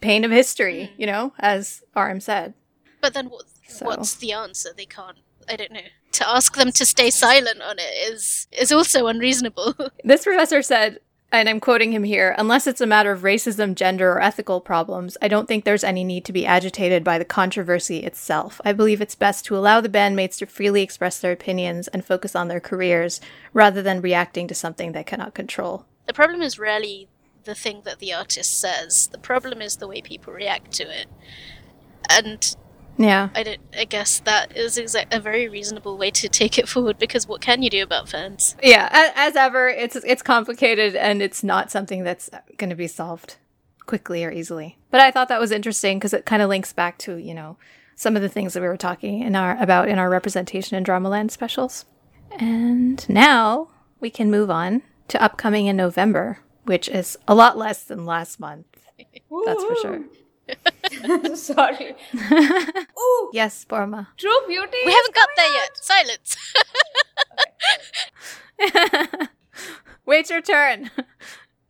pain of history, you know, as RM said. But then what, So- what's the answer? They can't I don't know to ask them to stay silent on it is is also unreasonable. [LAUGHS] This professor said, and I'm quoting him here, unless it's a matter of racism, gender, or ethical problems, I don't think there's any need to be agitated by the controversy itself. I believe it's best to allow the bandmates to freely express their opinions and focus on their careers rather than reacting to something they cannot control. the problem is rarely the thing that the artist says. The problem is the way people react to it. And Yeah. I don't. I guess that is exa- a very reasonable way to take it forward because what can you do about fans? Yeah, a- as ever, it's it's complicated and it's not something that's going to be solved quickly or easily. But I thought that was interesting because it kind of links back to you know some of the things that we were talking in our about in our representation in Dramaland specials. And now we can move on to upcoming in November, which is a lot less than last month. That's for sure. [LAUGHS] Sorry. [LAUGHS] Ooh. Yes, Paroma. True beauty. We haven't got there yet. Silence. [LAUGHS] Wait your turn,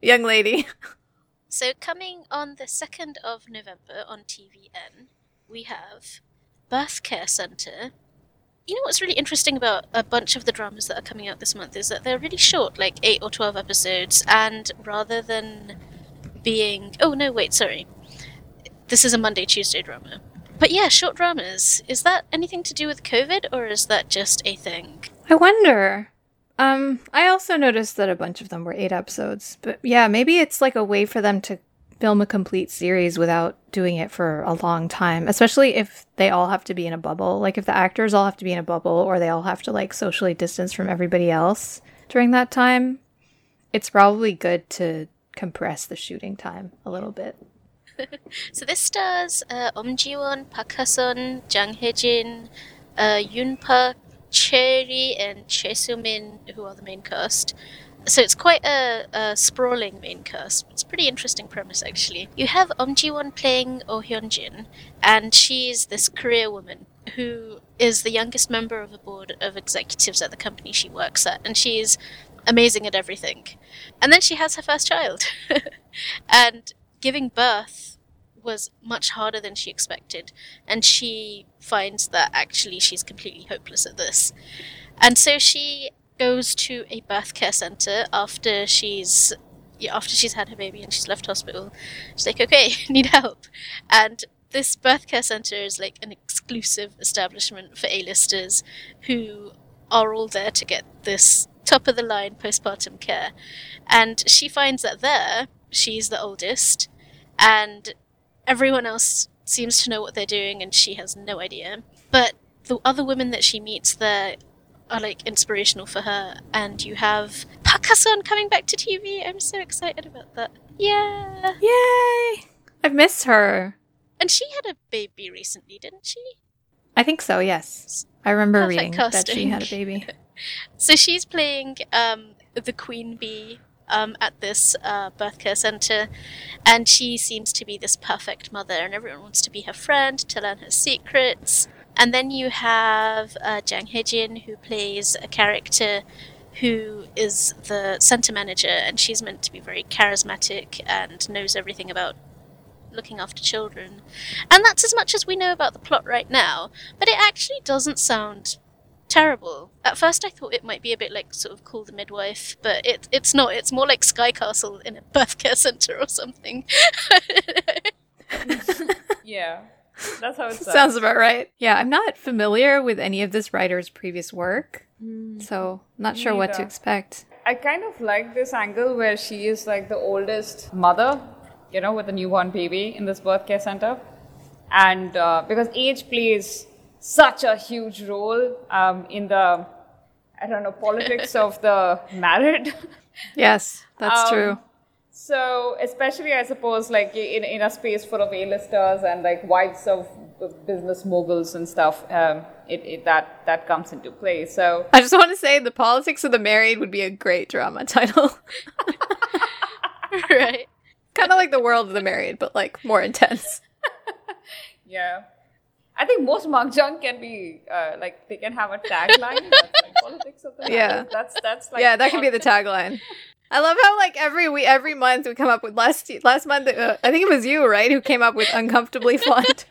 young lady. so coming on the second of November on TVN, we have Birth Care Center. You know what's really interesting about a bunch of the dramas that are coming out this month is that they're really short, like eight or twelve episodes, and rather than being oh no wait sorry, this is a Monday Tuesday drama. But yeah, short dramas. Is that anything to do with COVID or is that just a thing? I wonder. Um, I also noticed that a bunch of them were eight episodes, but yeah, maybe it's like a way for them to film a complete series without doing it for a long time, especially if they all have to be in a bubble. Like if the actors all have to be in a bubble or they all have to like socially distance from everybody else during that time, it's probably good to compress the shooting time a little bit. [LAUGHS] So this stars uh, Om Ji-won, Park Ha-sun, Jang Hae-jin, uh, Yoon Park, Cherry, and Choi Soo-min, who are the main cast. So it's quite a, a sprawling main cast. It's a pretty interesting premise, actually. You have Om Ji-won playing Oh Hyun-jin, and she's this career woman who is the youngest member of a board of executives at the company she works at, and she's amazing at everything. And then she has her first child. [LAUGHS] and giving birth was much harder than she expected, and she finds that actually she's completely hopeless at this. And so she goes to a birth care center after she's after she's had her baby and she's left hospital. She's like, okay, [LAUGHS] need help. And this birth care center is like an exclusive establishment for A-listers who are all there to get this top of the line postpartum care. And she finds that there, she's the oldest, and everyone else seems to know what they're doing and she has no idea. But the other women that she meets there are like inspirational for her and you have Park Ha-sun coming back to TV. I'm so excited about that. Yeah. Yay! I've missed her. And she had a baby recently, didn't she? I think so, yes. I remember Perfect reading that she had a baby. [LAUGHS] So she's playing um, the queen bee um, at this uh, birth care center, and she seems to be this perfect mother, and everyone wants to be her friend to learn her secrets. And then you have uh, Jang Hae-jin, who plays a character who is the center manager, and she's meant to be very charismatic and knows everything about looking after children. And that's as much as we know about the plot right now, but it actually doesn't sound terrible. At first, I thought it might be a bit like sort of Call the Midwife, but it, it's not. It's more like Sky Castle in a birth care center or something. [LAUGHS] Yeah. That's how it [LAUGHS] sounds. Sounds about right. Yeah, I'm not familiar with any of this writer's previous work, so not sure what to expect. I kind of like this angle where she is like the oldest mother, you know, with a newborn baby in this birth care center. And uh, because age plays such a huge role um, in the, I don't know, politics of the [LAUGHS] married. Yes, that's Um, true. So, especially, I suppose, like in, in a space full of A-listers and like wives of business moguls and stuff, um, it, it that that comes into play. So, I just want to say the politics of the married would be a great drama [LAUGHS] title. [LAUGHS] right. kind of like the world of the married, but like more intense. yeah, I think most makjang can be uh, like they can have a tagline. that's like [LAUGHS] politics of the Yeah. married. that's that's like yeah, that can be the tagline. I love how like every we every month we come up with last last month uh, I think it was you right who came up with uncomfortably [LAUGHS] fond.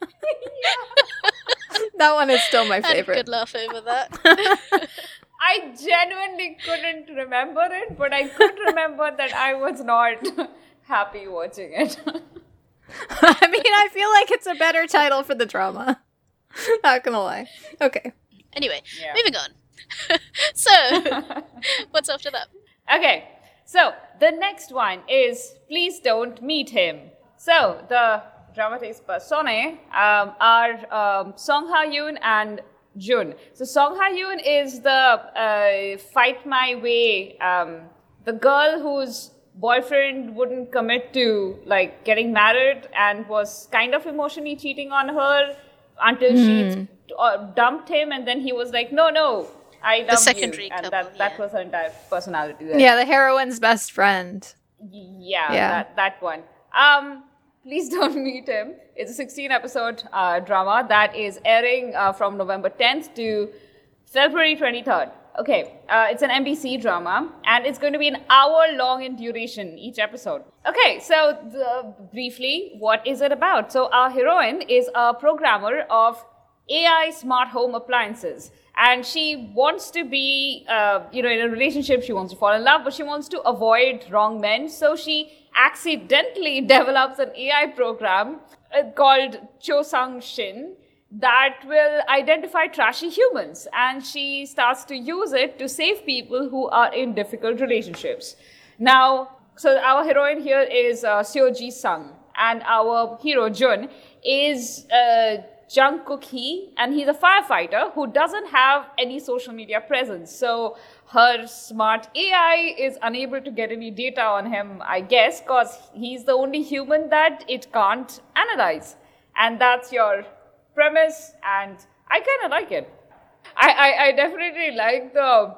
[LAUGHS] that one is still my I had favorite. good laugh over that. I genuinely couldn't remember it, but I could remember that I was not happy watching it. [LAUGHS] I mean, I feel like it's a better title for the drama. [LAUGHS] Not gonna lie. Okay. anyway, Yeah. moving on. [LAUGHS] so, what's after that? Okay, so the next one is Please Don't Meet Him. So the dramatis personae um, are um, Song Ha Yoon and Jun. So Song Ha Yoon is the uh, fight my way, um, the girl whose boyfriend wouldn't commit to like getting married and was kind of emotionally cheating on her until she uh, dumped him, and then he was like, "No, no, I love secondary you," and couple, that that yeah. was her entire personality. There. Yeah, the heroine's best friend. Yeah, Yeah. That, that one. Um, please [LAUGHS] don't meet him. It's a 16 episode uh, drama that is airing uh, from November 10th to February 23rd. Okay, uh, it's an MBC drama and it's going to be an hour long in duration each episode. Okay, so the, briefly, what is it about? So, our heroine is a programmer of AI smart home appliances. And she wants to be, uh, you know, in a relationship. She wants to fall in love, but she wants to avoid wrong men. So she accidentally [LAUGHS] develops an AI program uh, called Chosang Shin that will identify trashy humans. And she starts to use it to save people who are in difficult relationships. Now, so our heroine here is uh, Seo Ji Sung, and our hero Jun is uh, Jung Kook Hee, and he's a firefighter who doesn't have any social media presence. So her smart AI is unable to get any data on him, I guess, because he's the only human that it can't analyze. And that's your premise, and I kind of like it. I, I, I definitely like the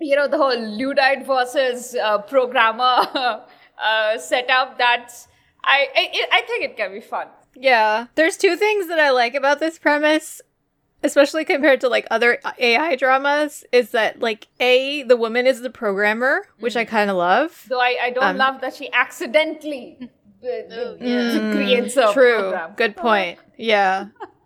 you know the whole Luddite versus uh, programmer [LAUGHS] uh, setup. That's I, I I think it can be fun. Yeah. There's two things that I like about this premise, especially compared to like other AI dramas, is that like A, the woman is the programmer, which I kind of love. Though I, I don't Um, love that she accidentally uh, uh, Mm, creates a True. program. Good point. Yeah. [LAUGHS]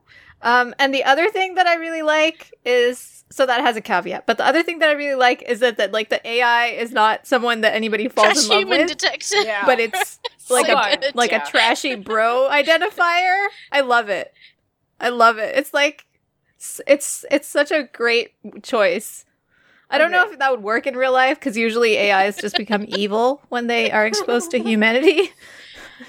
um, and the other thing that I really like is so that has a caveat, but the other thing that I really like is that that like the AI is not someone that anybody falls Trash in love human with, detector. Yeah. but [LAUGHS] it's like So a good, like yeah. a trashy bro [LAUGHS] identifier. I love it. I love it. It's like it's it's, it's such a great choice. I don't know if that would work in real life because usually AIs just become [LAUGHS] evil when they are exposed to humanity.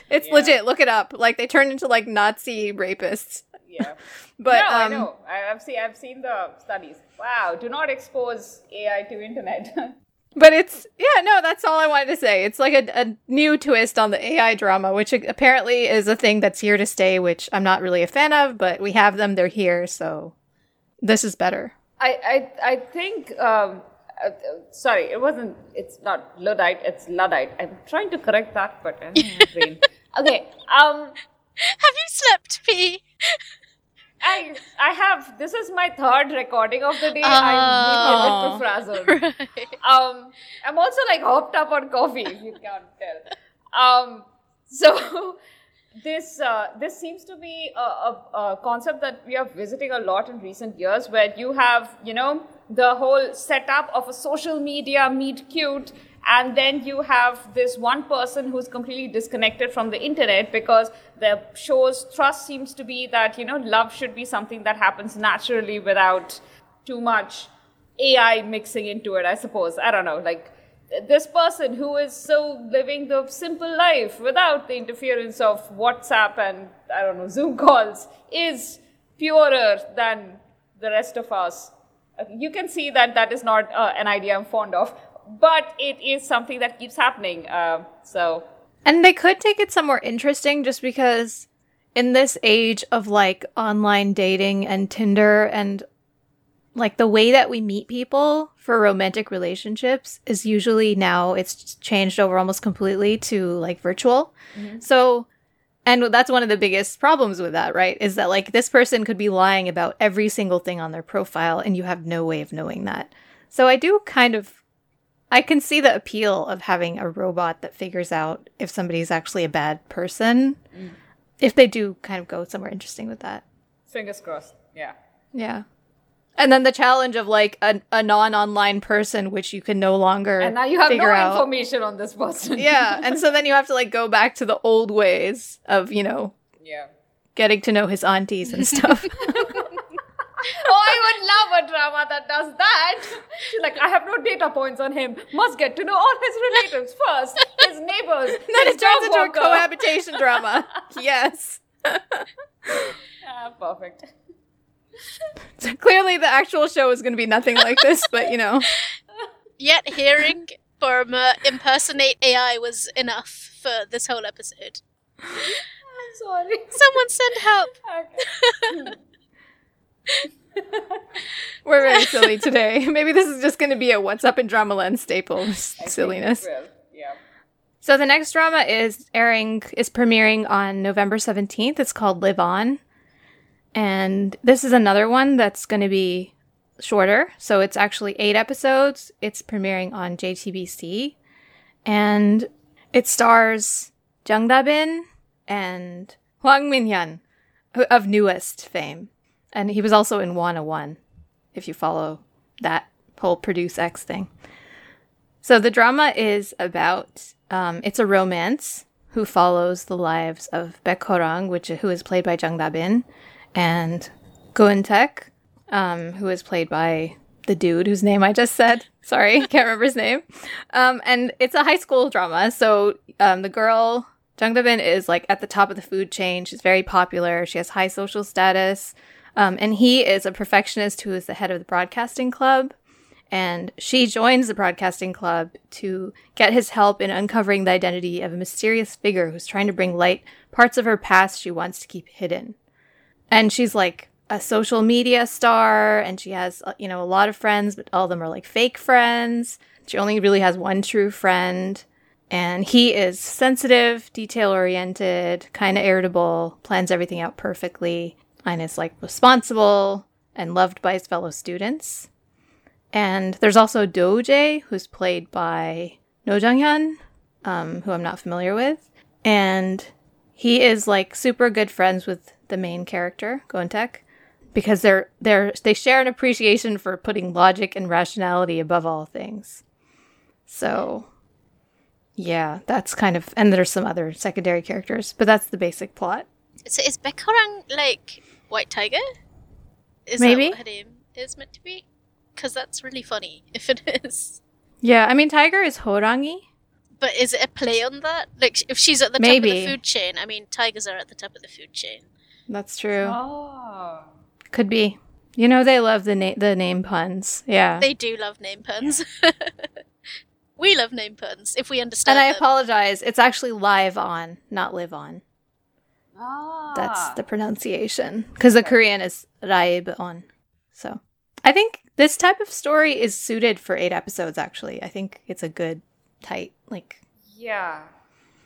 It's Yeah. legit. Look it up. Like they turn into like Nazi rapists. Yeah. [LAUGHS] But no, I um, know. I- I've seen I've seen the studies. Wow. Do not expose AI to internet. [LAUGHS] But it's yeah, no, that's all I wanted to say. It's like a, a new twist on the AI drama, which apparently is a thing that's here to stay, which I'm not really a fan of, but we have them, they're here, so this is better. I, I, I think, um, uh, sorry, it wasn't, it's not Luddite, it's Luddite. I'm trying to correct that, but I don't a brain. [LAUGHS] Okay, um, Have you slept, P? I, I have, this is my third recording of the day. Oh. I'm with Frazzle. Right. Um, I'm also like hopped up on coffee, if you can't tell. Um, so [LAUGHS] this uh, this seems to be a, a, a concept that we are visiting a lot in recent years, where you have you know the whole setup of a social media meet cute. And then you have this one person who's completely disconnected from the internet because the show's thrust seems to be that, you know, love should be something that happens naturally without too much AI mixing into it, I suppose. I don't know. Like this person who is so living the simple life without the interference of WhatsApp and I don't know Zoom calls is purer than the rest of us. You can see that that is not uh, an idea I'm fond of, but it is something that keeps happening. Uh, so And they could take it somewhere interesting just because in this age of like online dating and Tinder and like the way that we meet people for romantic relationships is usually now it's changed over almost completely to like virtual. So and that's one of the biggest problems with that, right? Is that like this person could be lying about every single thing on their profile and you have no way of knowing that. So I do kind of I can see the appeal of having a robot that figures out if somebody's actually a bad person. Mm. If they do kind of go somewhere interesting with that. fingers crossed. Yeah. Yeah. And then the challenge of like a, a non-online person, which you can no longer And now you have no figure out. information on this person. yeah, [LAUGHS] and so then you have to like go back to the old ways of you know yeah. getting to know his aunties and stuff. [LAUGHS] Oh, I would love a drama that does that. She's like, I have no data points on him. Must get to know all his relatives first, his neighbors. [LAUGHS] then his it turns dog into a cohabitation drama. [LAUGHS] Yes. Ah, perfect. So clearly, the actual show is going to be nothing like this, but you know, Yet hearing Paroma impersonate AI was enough for this whole episode. I'm sorry. Someone send help. [LAUGHS] [LAUGHS] we're very silly today. [LAUGHS] Maybe this is just going to be a "What's Up in Drama Land" staple silliness. Yeah. So the next drama is airing is premiering on November 17th. It's called Live On. And this is another one that's going to be shorter. So it's actually 8 episodes. It's premiering on JTBC and it stars Jung Da-bin and Hwang Min-hyun of NU'EST fame. And he was also in 101 if you follow that whole Produce X thing. So the drama is about um, it's a romance who follows the lives of Baek Horang, which who is played by Jung Da-bin, and Go Eun-taek, um, who is played by the dude whose name I just said. [LAUGHS] Sorry, can't remember his name. Um, and it's a high school drama. So um, the girl Jung Da-bin is like at the top of the food chain. She's very popular. She has high social status. Um, and he is a perfectionist who is the head of the broadcasting club and she joins the broadcasting club to get his help in uncovering the identity of a mysterious figure who's trying to bring light parts of her past she wants to keep hidden. And she's like a social media star and she has uh, you know a lot of friends but all of them are like fake friends. She only really has one true friend and he is sensitive, detail oriented, kind of irritable, plans everything out perfectly and is like responsible and loved by his fellow students. And there's also Doje, who's played by No Jung Hyun, um, who I'm not familiar with. And he is like super good friends with the main character, Go Eun-taek, because they're they're they share an appreciation for putting logic and rationality above all things. So yeah, that's kind of and there's some other secondary characters, but that's the basic plot. So is Baek Horang like White Tiger? Is Maybe. that what her name is meant to be? Because that's really funny [LAUGHS] if it is. Yeah, I mean Tiger is Horangi. But is it a play on that? Like, if she's at the top of the food chain, I mean, tigers are at the top of the food chain. That's true. Oh. Could be. You know they love the na- the name puns. Yeah. They do love name puns. [LAUGHS] we love name puns if we understand and I them. apologize. It's actually live on, not live on. Ah. That's the pronunciation because the Korean is raib on. So I think this type of story is suited for eight episodes. Actually, I think it's a good tight like. Yeah,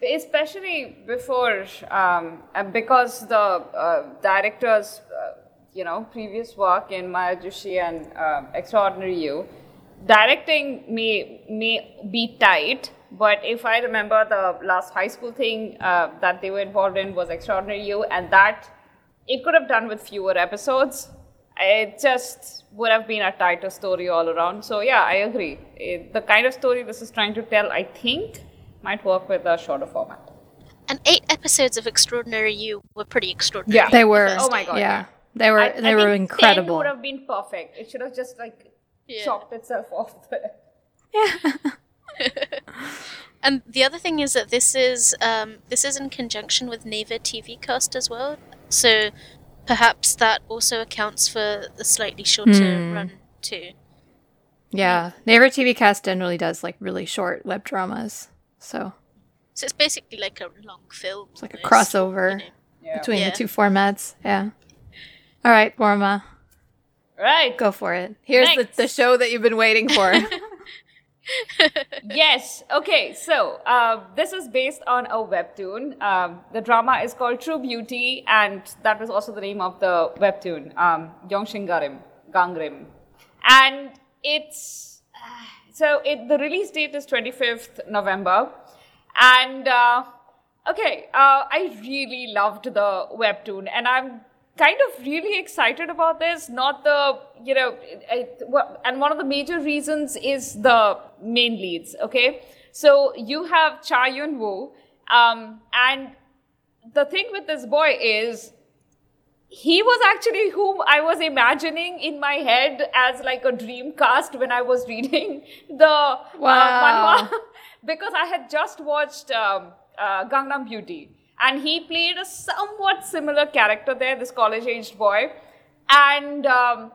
especially before, um, because the uh, director's, uh, you know, previous work in Maya Joshi and um Extraordinary You, directing may may be tight, but if I remember the last high school thing uh, that they were involved in was Extraordinary You, and that it could have done with fewer episodes. It just would have been a tighter story all around. So yeah, I agree. It, the kind of story this is trying to tell, I think, might work with a shorter format. And eight episodes of Extraordinary You were pretty extraordinary. Yeah. They were. first Oh my. God, Yeah, yeah. they were. I- they I were think incredible. 10 would have been perfect. It should have just like Yeah. chopped itself [LAUGHS] off there. [LAUGHS] [LAUGHS] And the other thing is that this is um, this is in conjunction with Naver TV Cast as well. So perhaps that also accounts for the slightly shorter Hmm. run too. Yeah, Naver TV Cast generally does like really short web dramas, so So it's basically like a long film. it's like a crossover you know. Yeah. between Yeah. the two formats. Yeah. All right, Paroma, Right. go for it. Here's the, the show that you've been waiting for. [LAUGHS] [LAUGHS] yes. Okay. So uh, this is based on a webtoon. Um, the drama is called True Beauty, and that was also the name of the webtoon, um, Yongshingarim, Gangrim, and it's uh, so it the release date is 25th November, and uh, okay, uh, I really loved the webtoon, and I'm kind of really excited about this. Not the, you know, I, and one of the major reasons is the main leads, okay? So you have Cha Eun Woo, um, and the thing with this boy is he was actually whom I was imagining in my head as like a dream cast when I was reading [LAUGHS] the uh, manhwa [LAUGHS] because I had just watched um, uh, Gangnam Beauty and he played a somewhat similar character there, this college-aged boy, and um,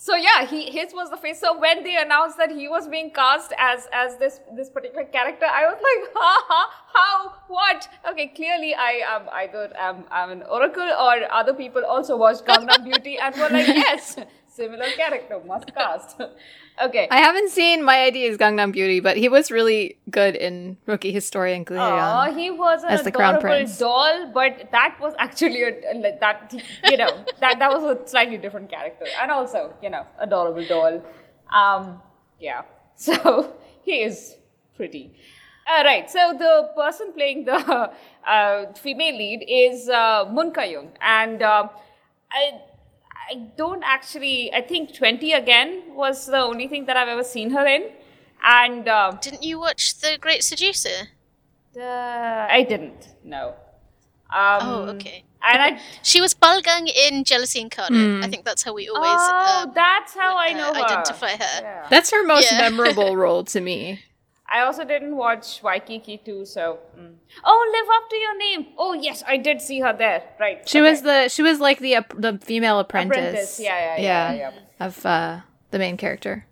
so yeah, he his was the face. So when they announced that he was being cast as as this this particular character, I was like, [LAUGHS] ha ha, how, what? Okay, clearly I am either am I'm an oracle or other people also watched Gangnam Beauty and were like, [LAUGHS] yes, similar character, must cast. [LAUGHS] okay. I haven't seen My ID is Gangnam Beauty, but he was really good in Rookie Historian Oh, he was an as the Crown adorable Prince. doll, but that was actually a, that. You know, [LAUGHS] that that was a slightly different character, and also you know, adorable doll. Um, yeah. [LAUGHS] So he is pretty. All right. So the person playing the [LAUGHS] uh, female lead is uh, Moon Ka-young, and uh, I. I don't actually. I think Twenty again was the only thing that I've ever seen her in, and uh, Didn't you watch The Great Seducer? uh, I didn't. No. Um, Oh, okay. And I. She was Balgang in Jealousy Incarnate. I think that's how we always Oh, um, that's how I uh, know her. identify her. Yeah. That's her most Yeah. [LAUGHS] memorable role to me. I also didn't watch Waikiki too, so. mm. Oh, live up to your name. Oh yes, I did see her there. Right. She okay. was the she was like the ap- the female apprentice. Apprentice, yeah, yeah, yeah, yeah. Of uh, the main character.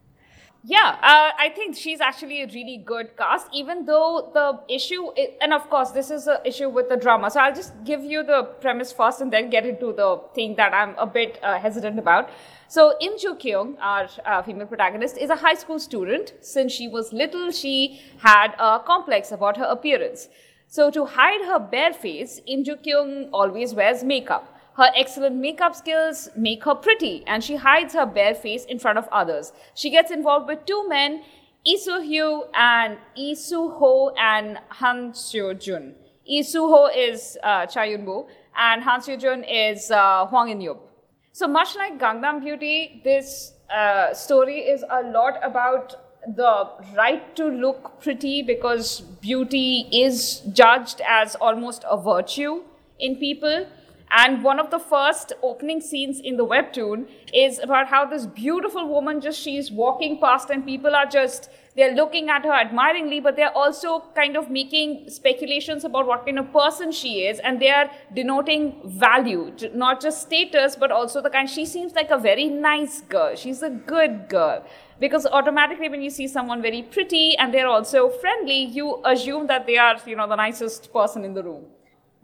Yeah, uh, I think she's actually a really good cast, even though the issue, i and of course, this is an issue with the drama. So I'll just give you the premise first and then get into the thing that I'm a bit uh, hesitant about. So Im Joo Kyung, our uh, female protagonist, is a high school student. Since she was little, she had a complex about her appearance. So to hide her bare face, Im Joo Kyung always wears makeup. Her excellent makeup skills make her pretty, and she hides her bare face in front of others. She gets involved with two men, Lee Soo Hyo and Soo Ho and Han Seo Jun. Soo Ho is uh, Cha Eun Woo, and Han Seo Jun is uh, Hwang In Yup. So much like Gangnam Beauty, this uh, story is a lot about the right to look pretty because beauty is judged as almost a virtue in people. And one of the first opening scenes in the webtoon is about how this beautiful woman just she's walking past and people are just they're looking at her admiringly, but they're also kind of making speculations about what kind of person she is, and they are denoting value, not just status, but also the kind. She seems like a very nice girl. She's a good girl. Because automatically, when you see someone very pretty and they're also friendly, you assume that they are, you know, the nicest person in the room.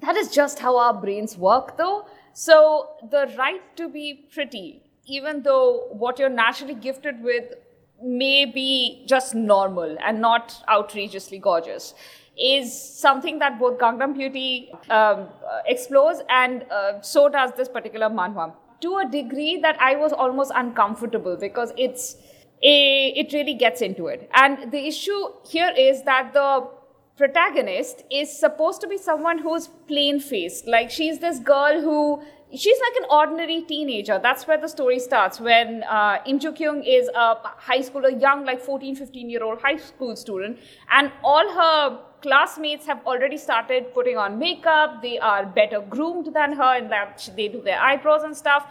That is just how our brains work, though. So, the right to be pretty, even though what you're naturally gifted with may be just normal and not outrageously gorgeous, is something that both Gangnam Beauty um, uh, explores and uh, so does this particular manhwa. To a degree that I was almost uncomfortable because it's a, it really gets into it. And the issue here is that the protagonist is supposed to be someone who's plain faced. Like she's this girl who she's like an ordinary teenager. That's where the story starts when uh, Im Joo Kyung is a high school, a young, like 14, 15 year old high school student, and all her classmates have already started putting on makeup. They are better groomed than her, and that they do their eyebrows and stuff.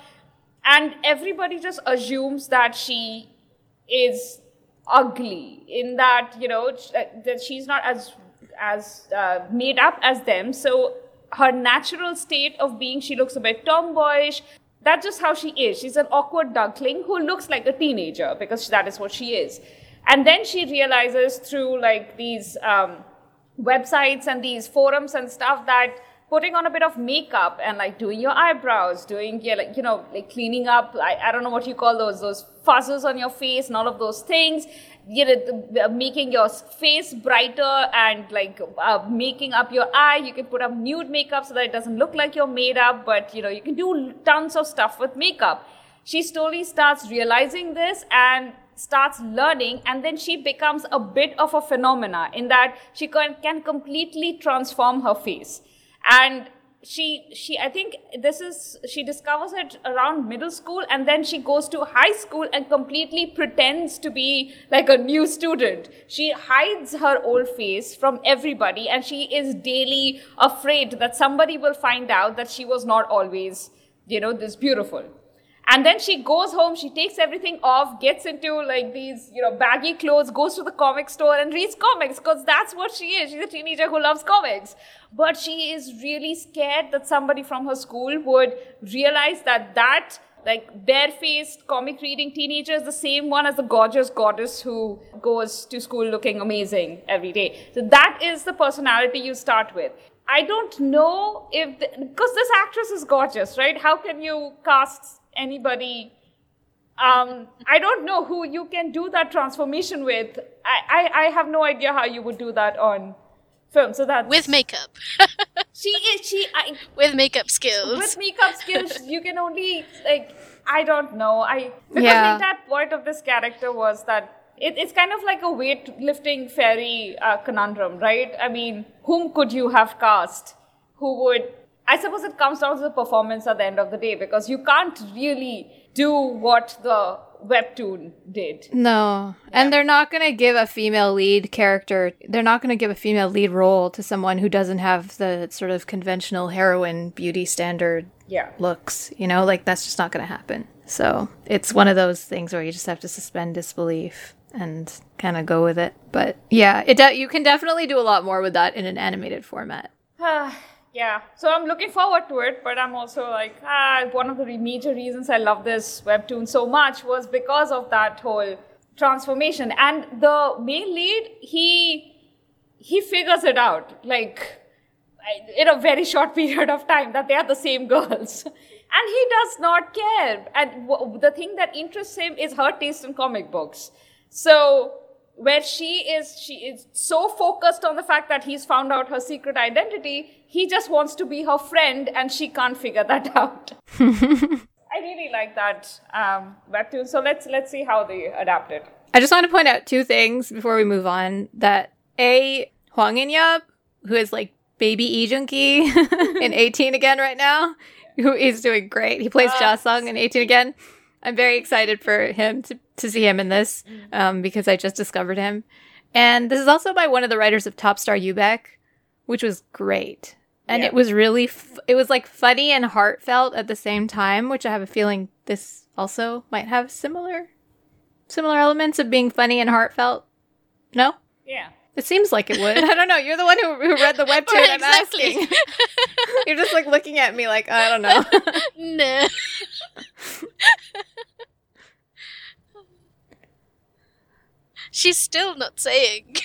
And everybody just assumes that she is ugly in that you know that she's not as as uh, made up as them so her natural state of being she looks a bit tomboyish that's just how she is she's an awkward duckling who looks like a teenager because that is what she is and then she realizes through like these um, websites and these forums and stuff that putting on a bit of makeup and like doing your eyebrows, doing yeah, like you know like cleaning up. I, I don't know what you call those those fuzzes on your face and all of those things. You know, uh, making your face brighter and like uh, making up your eye. You can put up nude makeup so that it doesn't look like you're made up, but you know you can do tons of stuff with makeup. She slowly starts realizing this and starts learning and then she becomes a bit of a phenomena in that she can, can completely transform her face and she she i think this is she discovers it around middle school and then she goes to high school and completely pretends to be like a new student. She hides her old face from everybody and she is daily afraid that somebody will find out that she was not always you know this beautiful and then she goes home, she takes everything off, gets into like these, you know, baggy clothes, goes to the comic store and reads comics because that's what she is. She's a teenager who loves comics. But she is really scared that somebody from her school would realize that that like barefaced comic reading teenager is the same one as the gorgeous goddess who goes to school looking amazing every day. So that is the personality you start with. I don't know if because this actress is gorgeous, right? How can you cast anybody um, I don't know who you can do that transformation with. I, I, I have no idea how you would do that on film. So that with makeup. [LAUGHS] she is she I, with makeup skills. With makeup skills, [LAUGHS] you can only like I don't know. I because yeah. the entire point of this character was that it, it's kind of like a weightlifting fairy uh, conundrum, right? I mean, whom could you have cast who would I suppose it comes down to the performance at the end of the day because you can't really do what the webtoon did. No. Yeah. And they're not going to give a female lead character, they're not going to give a female lead role to someone who doesn't have the sort of conventional heroine beauty standard yeah. looks. You know, like that's just not going to happen. So it's one of those things where you just have to suspend disbelief and kind of go with it. But yeah, it de- you can definitely do a lot more with that in an animated format. [SIGHS] [SIGHS] [SIGHS] yeah. So i'm looking forward to it but i'm also like ah, one of the major reasons i love this webtoon so much was because of that whole transformation. And the main lead he he figures it out. Like in a very short [LAUGHS] period of time that they are the same girls. [LAUGHS] And he does not care. And w- the thing that interests him is her taste in comic books. So where she is she is so focused on the fact that he's found out her secret identity he just wants to be her friend and she can't figure that [LAUGHS] out. I really like that um, webtoon. So let's let's see how they adapt it. I just want to point out two things before we move on that a Hwang In-youp who is like baby Lee Jun-ki [LAUGHS] in [LAUGHS] 18 again right now who is doing great. He plays uh, Ja-sung in 18 again. I'm very excited for him to, to see him in this um, because I just discovered him. And this is also by one of the writers of Top Star Ubaek, which was great. And yeah. it was really, f- it was like funny and heartfelt at the same time, which I have a feeling this also might have similar, similar elements of being funny and heartfelt. No? Yeah. It seems like it would. [LAUGHS] I don't know. You're the one who, who read the webtoon. right, I'm asking. [LAUGHS] [LAUGHS] You're just like looking at me like I don't know. no. She's still not saying.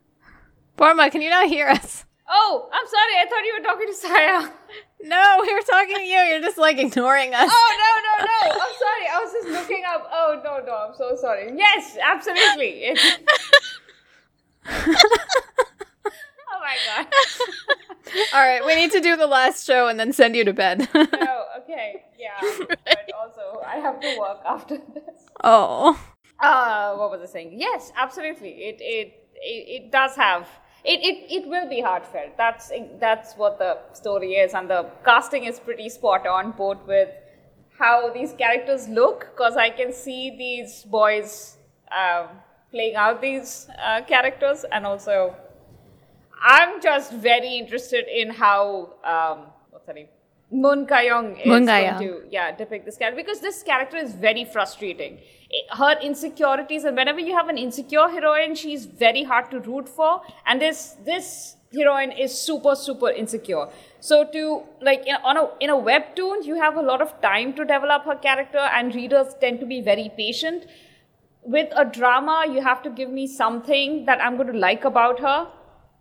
[LAUGHS] Paroma, can you not hear us? Oh, I'm sorry. I thought you were talking to Saya. [LAUGHS] No, we were talking to you. You're just like ignoring us. Oh no, no, no! I'm sorry. I was just looking up. Oh no, no! I'm so sorry. Yes, absolutely. [LAUGHS] Oh my god! All right, we need to do the last show and then send you to bed. oh, okay, yeah. But also, I have to work after this. Oh. Uh, what was I saying? Yes, absolutely. It it it, it does have. It, it, it will be heartfelt. That's that's what the story is, and the casting is pretty spot on, both with how these characters look, because I can see these boys um, playing out these uh, characters, and also I'm just very interested in how um, what's her name Moon Ga-young is Moon going to yeah depict this character because this character is very frustrating. Her insecurities and whenever you have an insecure heroine, she's very hard to root for, and this this heroine is super super insecure. So to like in, on a in a webtoon, you have a lot of time to develop her character, and readers tend to be very patient. With a drama, you have to give me something that I'm going to like about her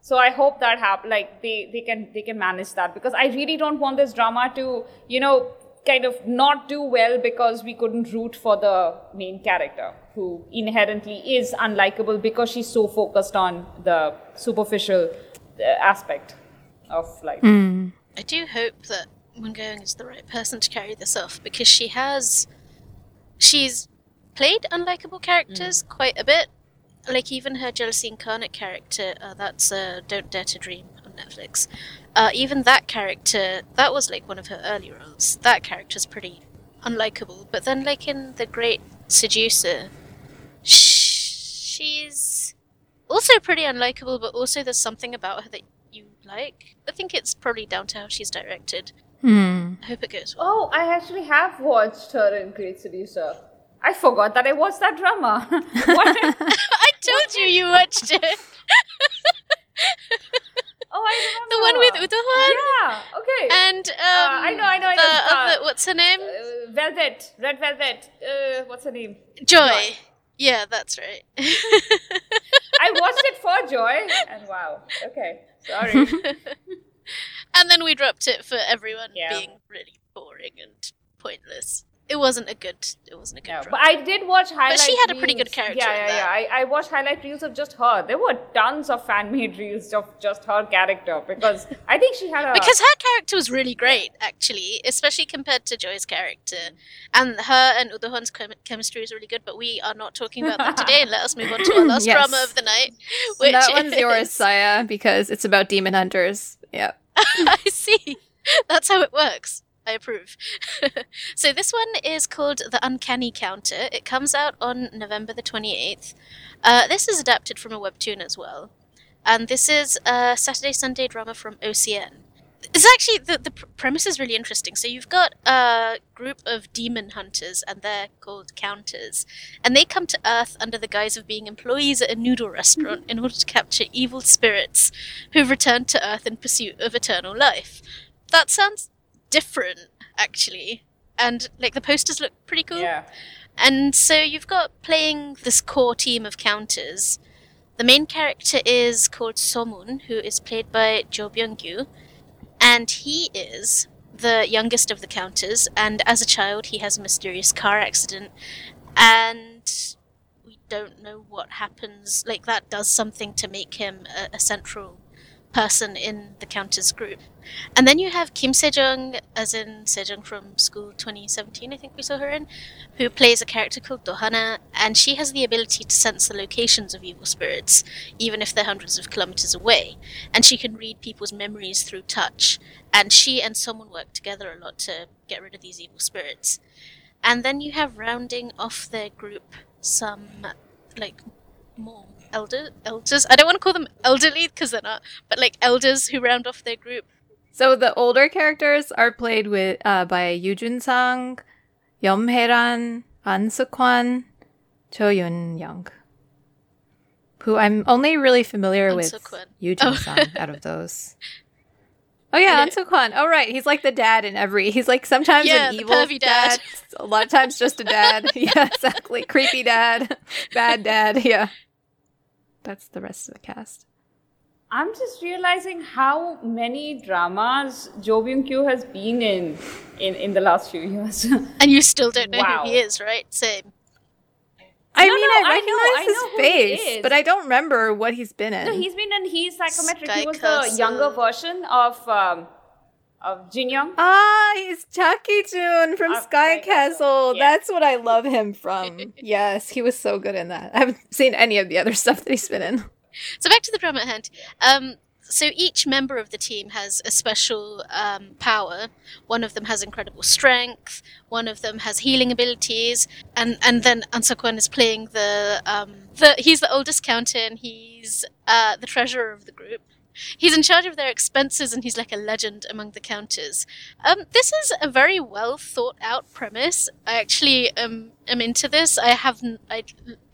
so i hope that happen like they they can they can manage that because i really don't want this drama to you know kind of not do well because we couldn't root for the main character who inherently is unlikable because she's so focused on the superficial uh, aspect of life mm. i do hope that Moon Ga-young is the right person to carry this off because she has she's played unlikable characters mm. quite a bit like even her jealousy incarnate character, uh, that's uh, Don't Dare to Dream on Netflix. Uh, even that character, that was like one of her early roles. That character's pretty unlikable. But then, like in The Great Seducer, she's also pretty unlikable, but also there's something about her that you like. I think it's probably down to how she's directed. Hmm. I hope it goes well. Oh, I actually have watched her in Great Seducer. I forgot that I watched that drama. [LAUGHS] [LAUGHS] I told you you watched it. [LAUGHS] Oh, I remember. the one with Woo Do-hwan. Yeah. Okay. And um, Uh, I know, I know, I know. The Uh, other, what's her name? uh, Velvet, Red Velvet. Uh, what's her name? Joy. Yeah, that's right. [LAUGHS] I watched it for Joy, and wow. Okay, sorry. [LAUGHS] and then we dropped it for everyone Yeah. being really boring and pointless. It wasn't a good. It wasn't a good. No, drop. but I did watch highlight. But she had a pretty good character Yeah, yeah, that. yeah. I, I watched highlight reels of just her. There were tons of fan made reels of just her character because I think she had a because her character was really great, actually, especially compared to Joy's character. And her and Woo Do-hwan's chem- chemistry is really good, but we are not talking about that today. And let us move on to our last [LAUGHS] Yes. drama of the night. Which that one's yours, is- Saya, because it's about demon hunters. yeah [LAUGHS] I see. That's how it works. I approve. [LAUGHS] so this one is called The Uncanny Counter. It comes out on November the 28th. Uh, this is adapted from a webtoon as well. And this is a Saturday Sunday drama from OCN. It's actually, the, the premise is really interesting. So you've got a group of demon hunters, and they're called counters. And they come to Earth under the guise of being employees at a noodle restaurant in order to capture evil spirits who've returned to Earth in pursuit of eternal life. That sounds different, actually. And like the posters look pretty cool. yeah. And so you've got playing this core team of counters. The main character is called Somun, who is played by Jo Byung-gyu, and he is the youngest of the counters. And as a child, he has a mysterious car accident, and we don't know what happens. Like that does something to make him a, a central person in the counters group. And then you have Kim Se-jeong, as in Se-jeong from School 2017, I think we saw her in, who plays a character called Dohana, and she has the ability to sense the locations of evil spirits, even if they're hundreds of kilometers away. And she can read people's memories through touch, and she and someone work together a lot to get rid of these evil spirits. And then you have rounding off their group some, like, more elder elders. I don't want to call them elderly because they're not, but like elders who round off their group. So the older characters are played with uh, by Yoo Jun Sang, Yum Hae-ran, An Suk-hwan, Cho Yun Young, who I'm only really familiar with Suk-hwan. Yoo Jun Oh. Sang out of those. Oh yeah, Yeah. An Suk-hwan. Oh right, he's like the dad in every. He's like sometimes Yeah, an evil pervy dad. A lot of times just a dad. [LAUGHS] yeah, exactly. Creepy dad, bad dad. Yeah, that's the rest of the cast. I'm just realizing how many dramas Jo Byung Kyu has been in, in in the last few years. [LAUGHS] And you still don't know Wow. who he is, right? Same. I No, mean, no, I I recognize know- I his know who he face, but I don't remember what he's been in. no, he's been in He's Psychometric. Sky he was Castle. the younger version of um, of Jin Young. Ah, he's Cha Ki-joon from Uh, Sky Sky Castle, Castle. yeah. That's what I love him from. [LAUGHS] yes, he was so good in that. I haven't seen any of the other [LAUGHS] stuff that he's been in. So back to the drama at hand. Um, so each member of the team has a special um, power. One of them has incredible strength. One of them has healing abilities, and and then An Suk-hwan is playing the um, the he's the oldest counter and he's uh, the treasurer of the group. He's in charge of their expenses and he's like a legend among the counters. Um, this is a very well thought out premise. I actually um, am into this. I haven't. I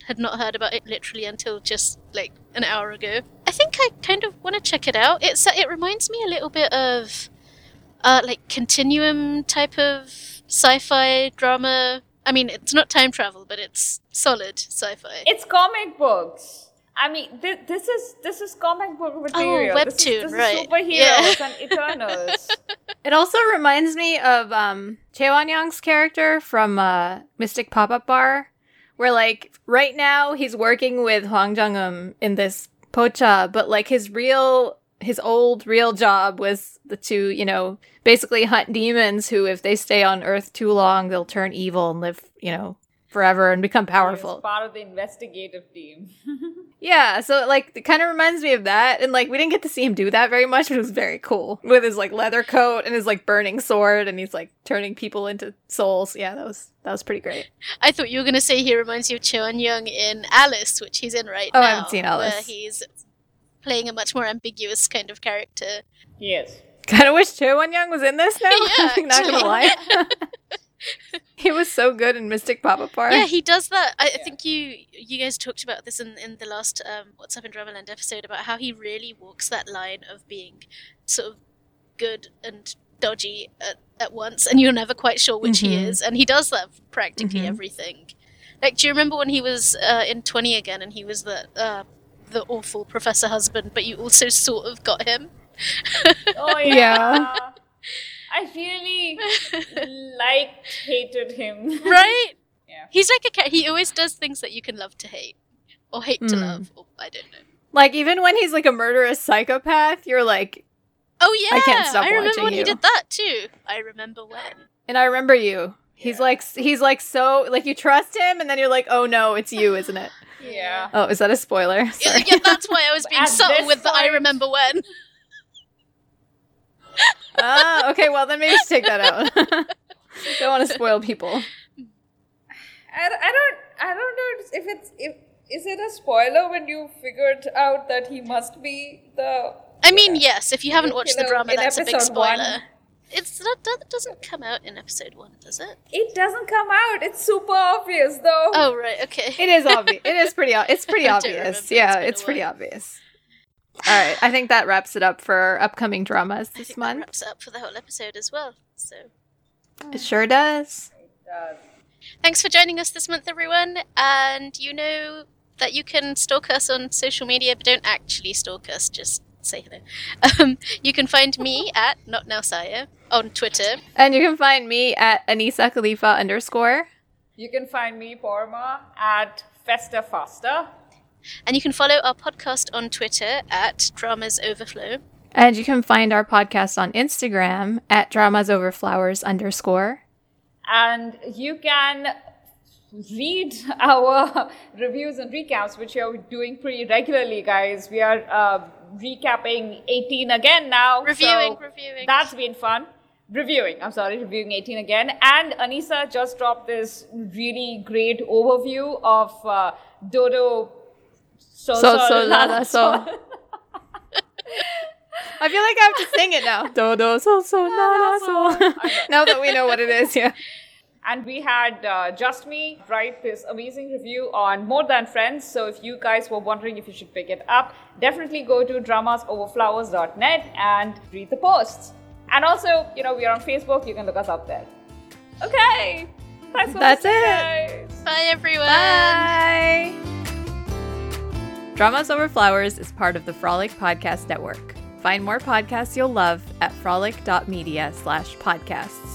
had not heard about it literally until just like an hour ago. I think I kind of want to check it out. It's it reminds me a little bit of uh, like continuum type of sci-fi drama. I mean, it's not time travel, but it's solid sci-fi. It's comic books. I mean, thi- this is this is comic book material. This is- webtoon, this is, right. superheroes Yeah. and Eternals. [LAUGHS] It also reminds me of um Choi Won-young's character from uh, Mystic Pop Up Bar, where like right now he's working with Hwang Jung-eum in this pocha, but like his real his old real job was the to you know basically hunt demons who if they stay on Earth too long they'll turn evil and live you know forever and become powerful. part of the investigative team. [LAUGHS] Yeah, so like it kind of reminds me of that, and like we didn't get to see him do that very much, but it was very cool with his like leather coat and his like burning sword, and he's like turning people into souls. Yeah, that was that was pretty great. I thought you were going to say he reminds you of Cheon Young in Alice, which he's in right Oh, now. Oh, I haven't seen Alice. Where he's playing a much more ambiguous kind of character. yes. Kind of wish Choi Won-young was in this now. [LAUGHS] Yeah, I'm [LAUGHS] not gonna lie, [LAUGHS] [LAUGHS] he was so good in Mystic Pop Up Bar. Yeah, he does that. I, I think you you guys talked about this in, in the last um, What's Up in Dramaland episode about how he really walks that line of being sort of good and dodgy at, at once, and you're never quite sure which he Mhm. is. And he does that for practically Mhm. everything. Like, do you remember when he was uh, in Twenty again, and he was the uh, the awful professor husband, but you also sort of got him? [LAUGHS] Oh Yeah. Yeah. I really [LAUGHS] liked hated him. [LAUGHS] right? Yeah. He's like a cat. He always does things that you can love to hate, or hate to Hmm. love. Or, I don't know. Like even when he's like a murderous psychopath, you're like, Oh yeah, I can't stop I remember watching when you. he did that too. I remember when. and I remember you. He's Yeah. like he's like so like you trust him, and then you're like, oh no, it's you, isn't it? Yeah. Oh, is that a spoiler? Yeah, Sorry. yeah, that's why I was [LAUGHS] being At subtle this with the I remember when. Ah, okay. Well, then maybe just take that out. [LAUGHS] Don't want to spoil people. I, I don't I don't know if it's if is it a spoiler when you figured out that he must be the I mean, Yeah. yes, if you haven't watched the know, drama, that's a big episode one. spoiler. It's that, that doesn't come out in episode one, does it? it doesn't come out. It's super obvious though. Oh right, okay. It is obvious. It is pretty. O- it's pretty [LAUGHS] obvious. remember. It's Yeah, it's pretty obvious. All right. I think that wraps it up for our upcoming dramas I this think that month. wraps it up for the whole episode as well. So It sure does. Thanks for joining us this month, everyone. And you know that you can stalk us on social media, but don't actually stalk us. Just say hello. [LAUGHS] Um, you can find me at Not Now Saya on Twitter. And you can find me at Anisa Khalifa underscore. you can find me Paroma at Festa Faster. And you can follow our podcast on Twitter at Dramas Overflow. And you can find our podcast on Instagram at dramas over flowers underscore. and you can read our [LAUGHS] reviews and recaps, which we are doing pretty regularly, guys. We are uh, recapping 18 again now. Reviewing, so reviewing. That's been fun. Reviewing, I'm sorry, reviewing 18 again. And Anisa just dropped this really great overview of uh, Dodo So So, so, la, la, so. [LAUGHS] I feel like I have to sing it now. Do, do, so, so, la, la, so. [LAUGHS] [LAUGHS] now that we know what it is, yeah. And we had uh, Just Me write this amazing review on More Than Friends. So if you guys were wondering if you should pick it up, definitely go to dramasoverflowers.net and read the posts. And also, you know, we are on Facebook. You can look us up there. Okay. Thanks for That's listening, it. guys. Bye, everyone. Bye. Dramas Over Flowers is part of the Frolic Podcast Network. Find more podcasts you'll love at frolic.media slash podcasts.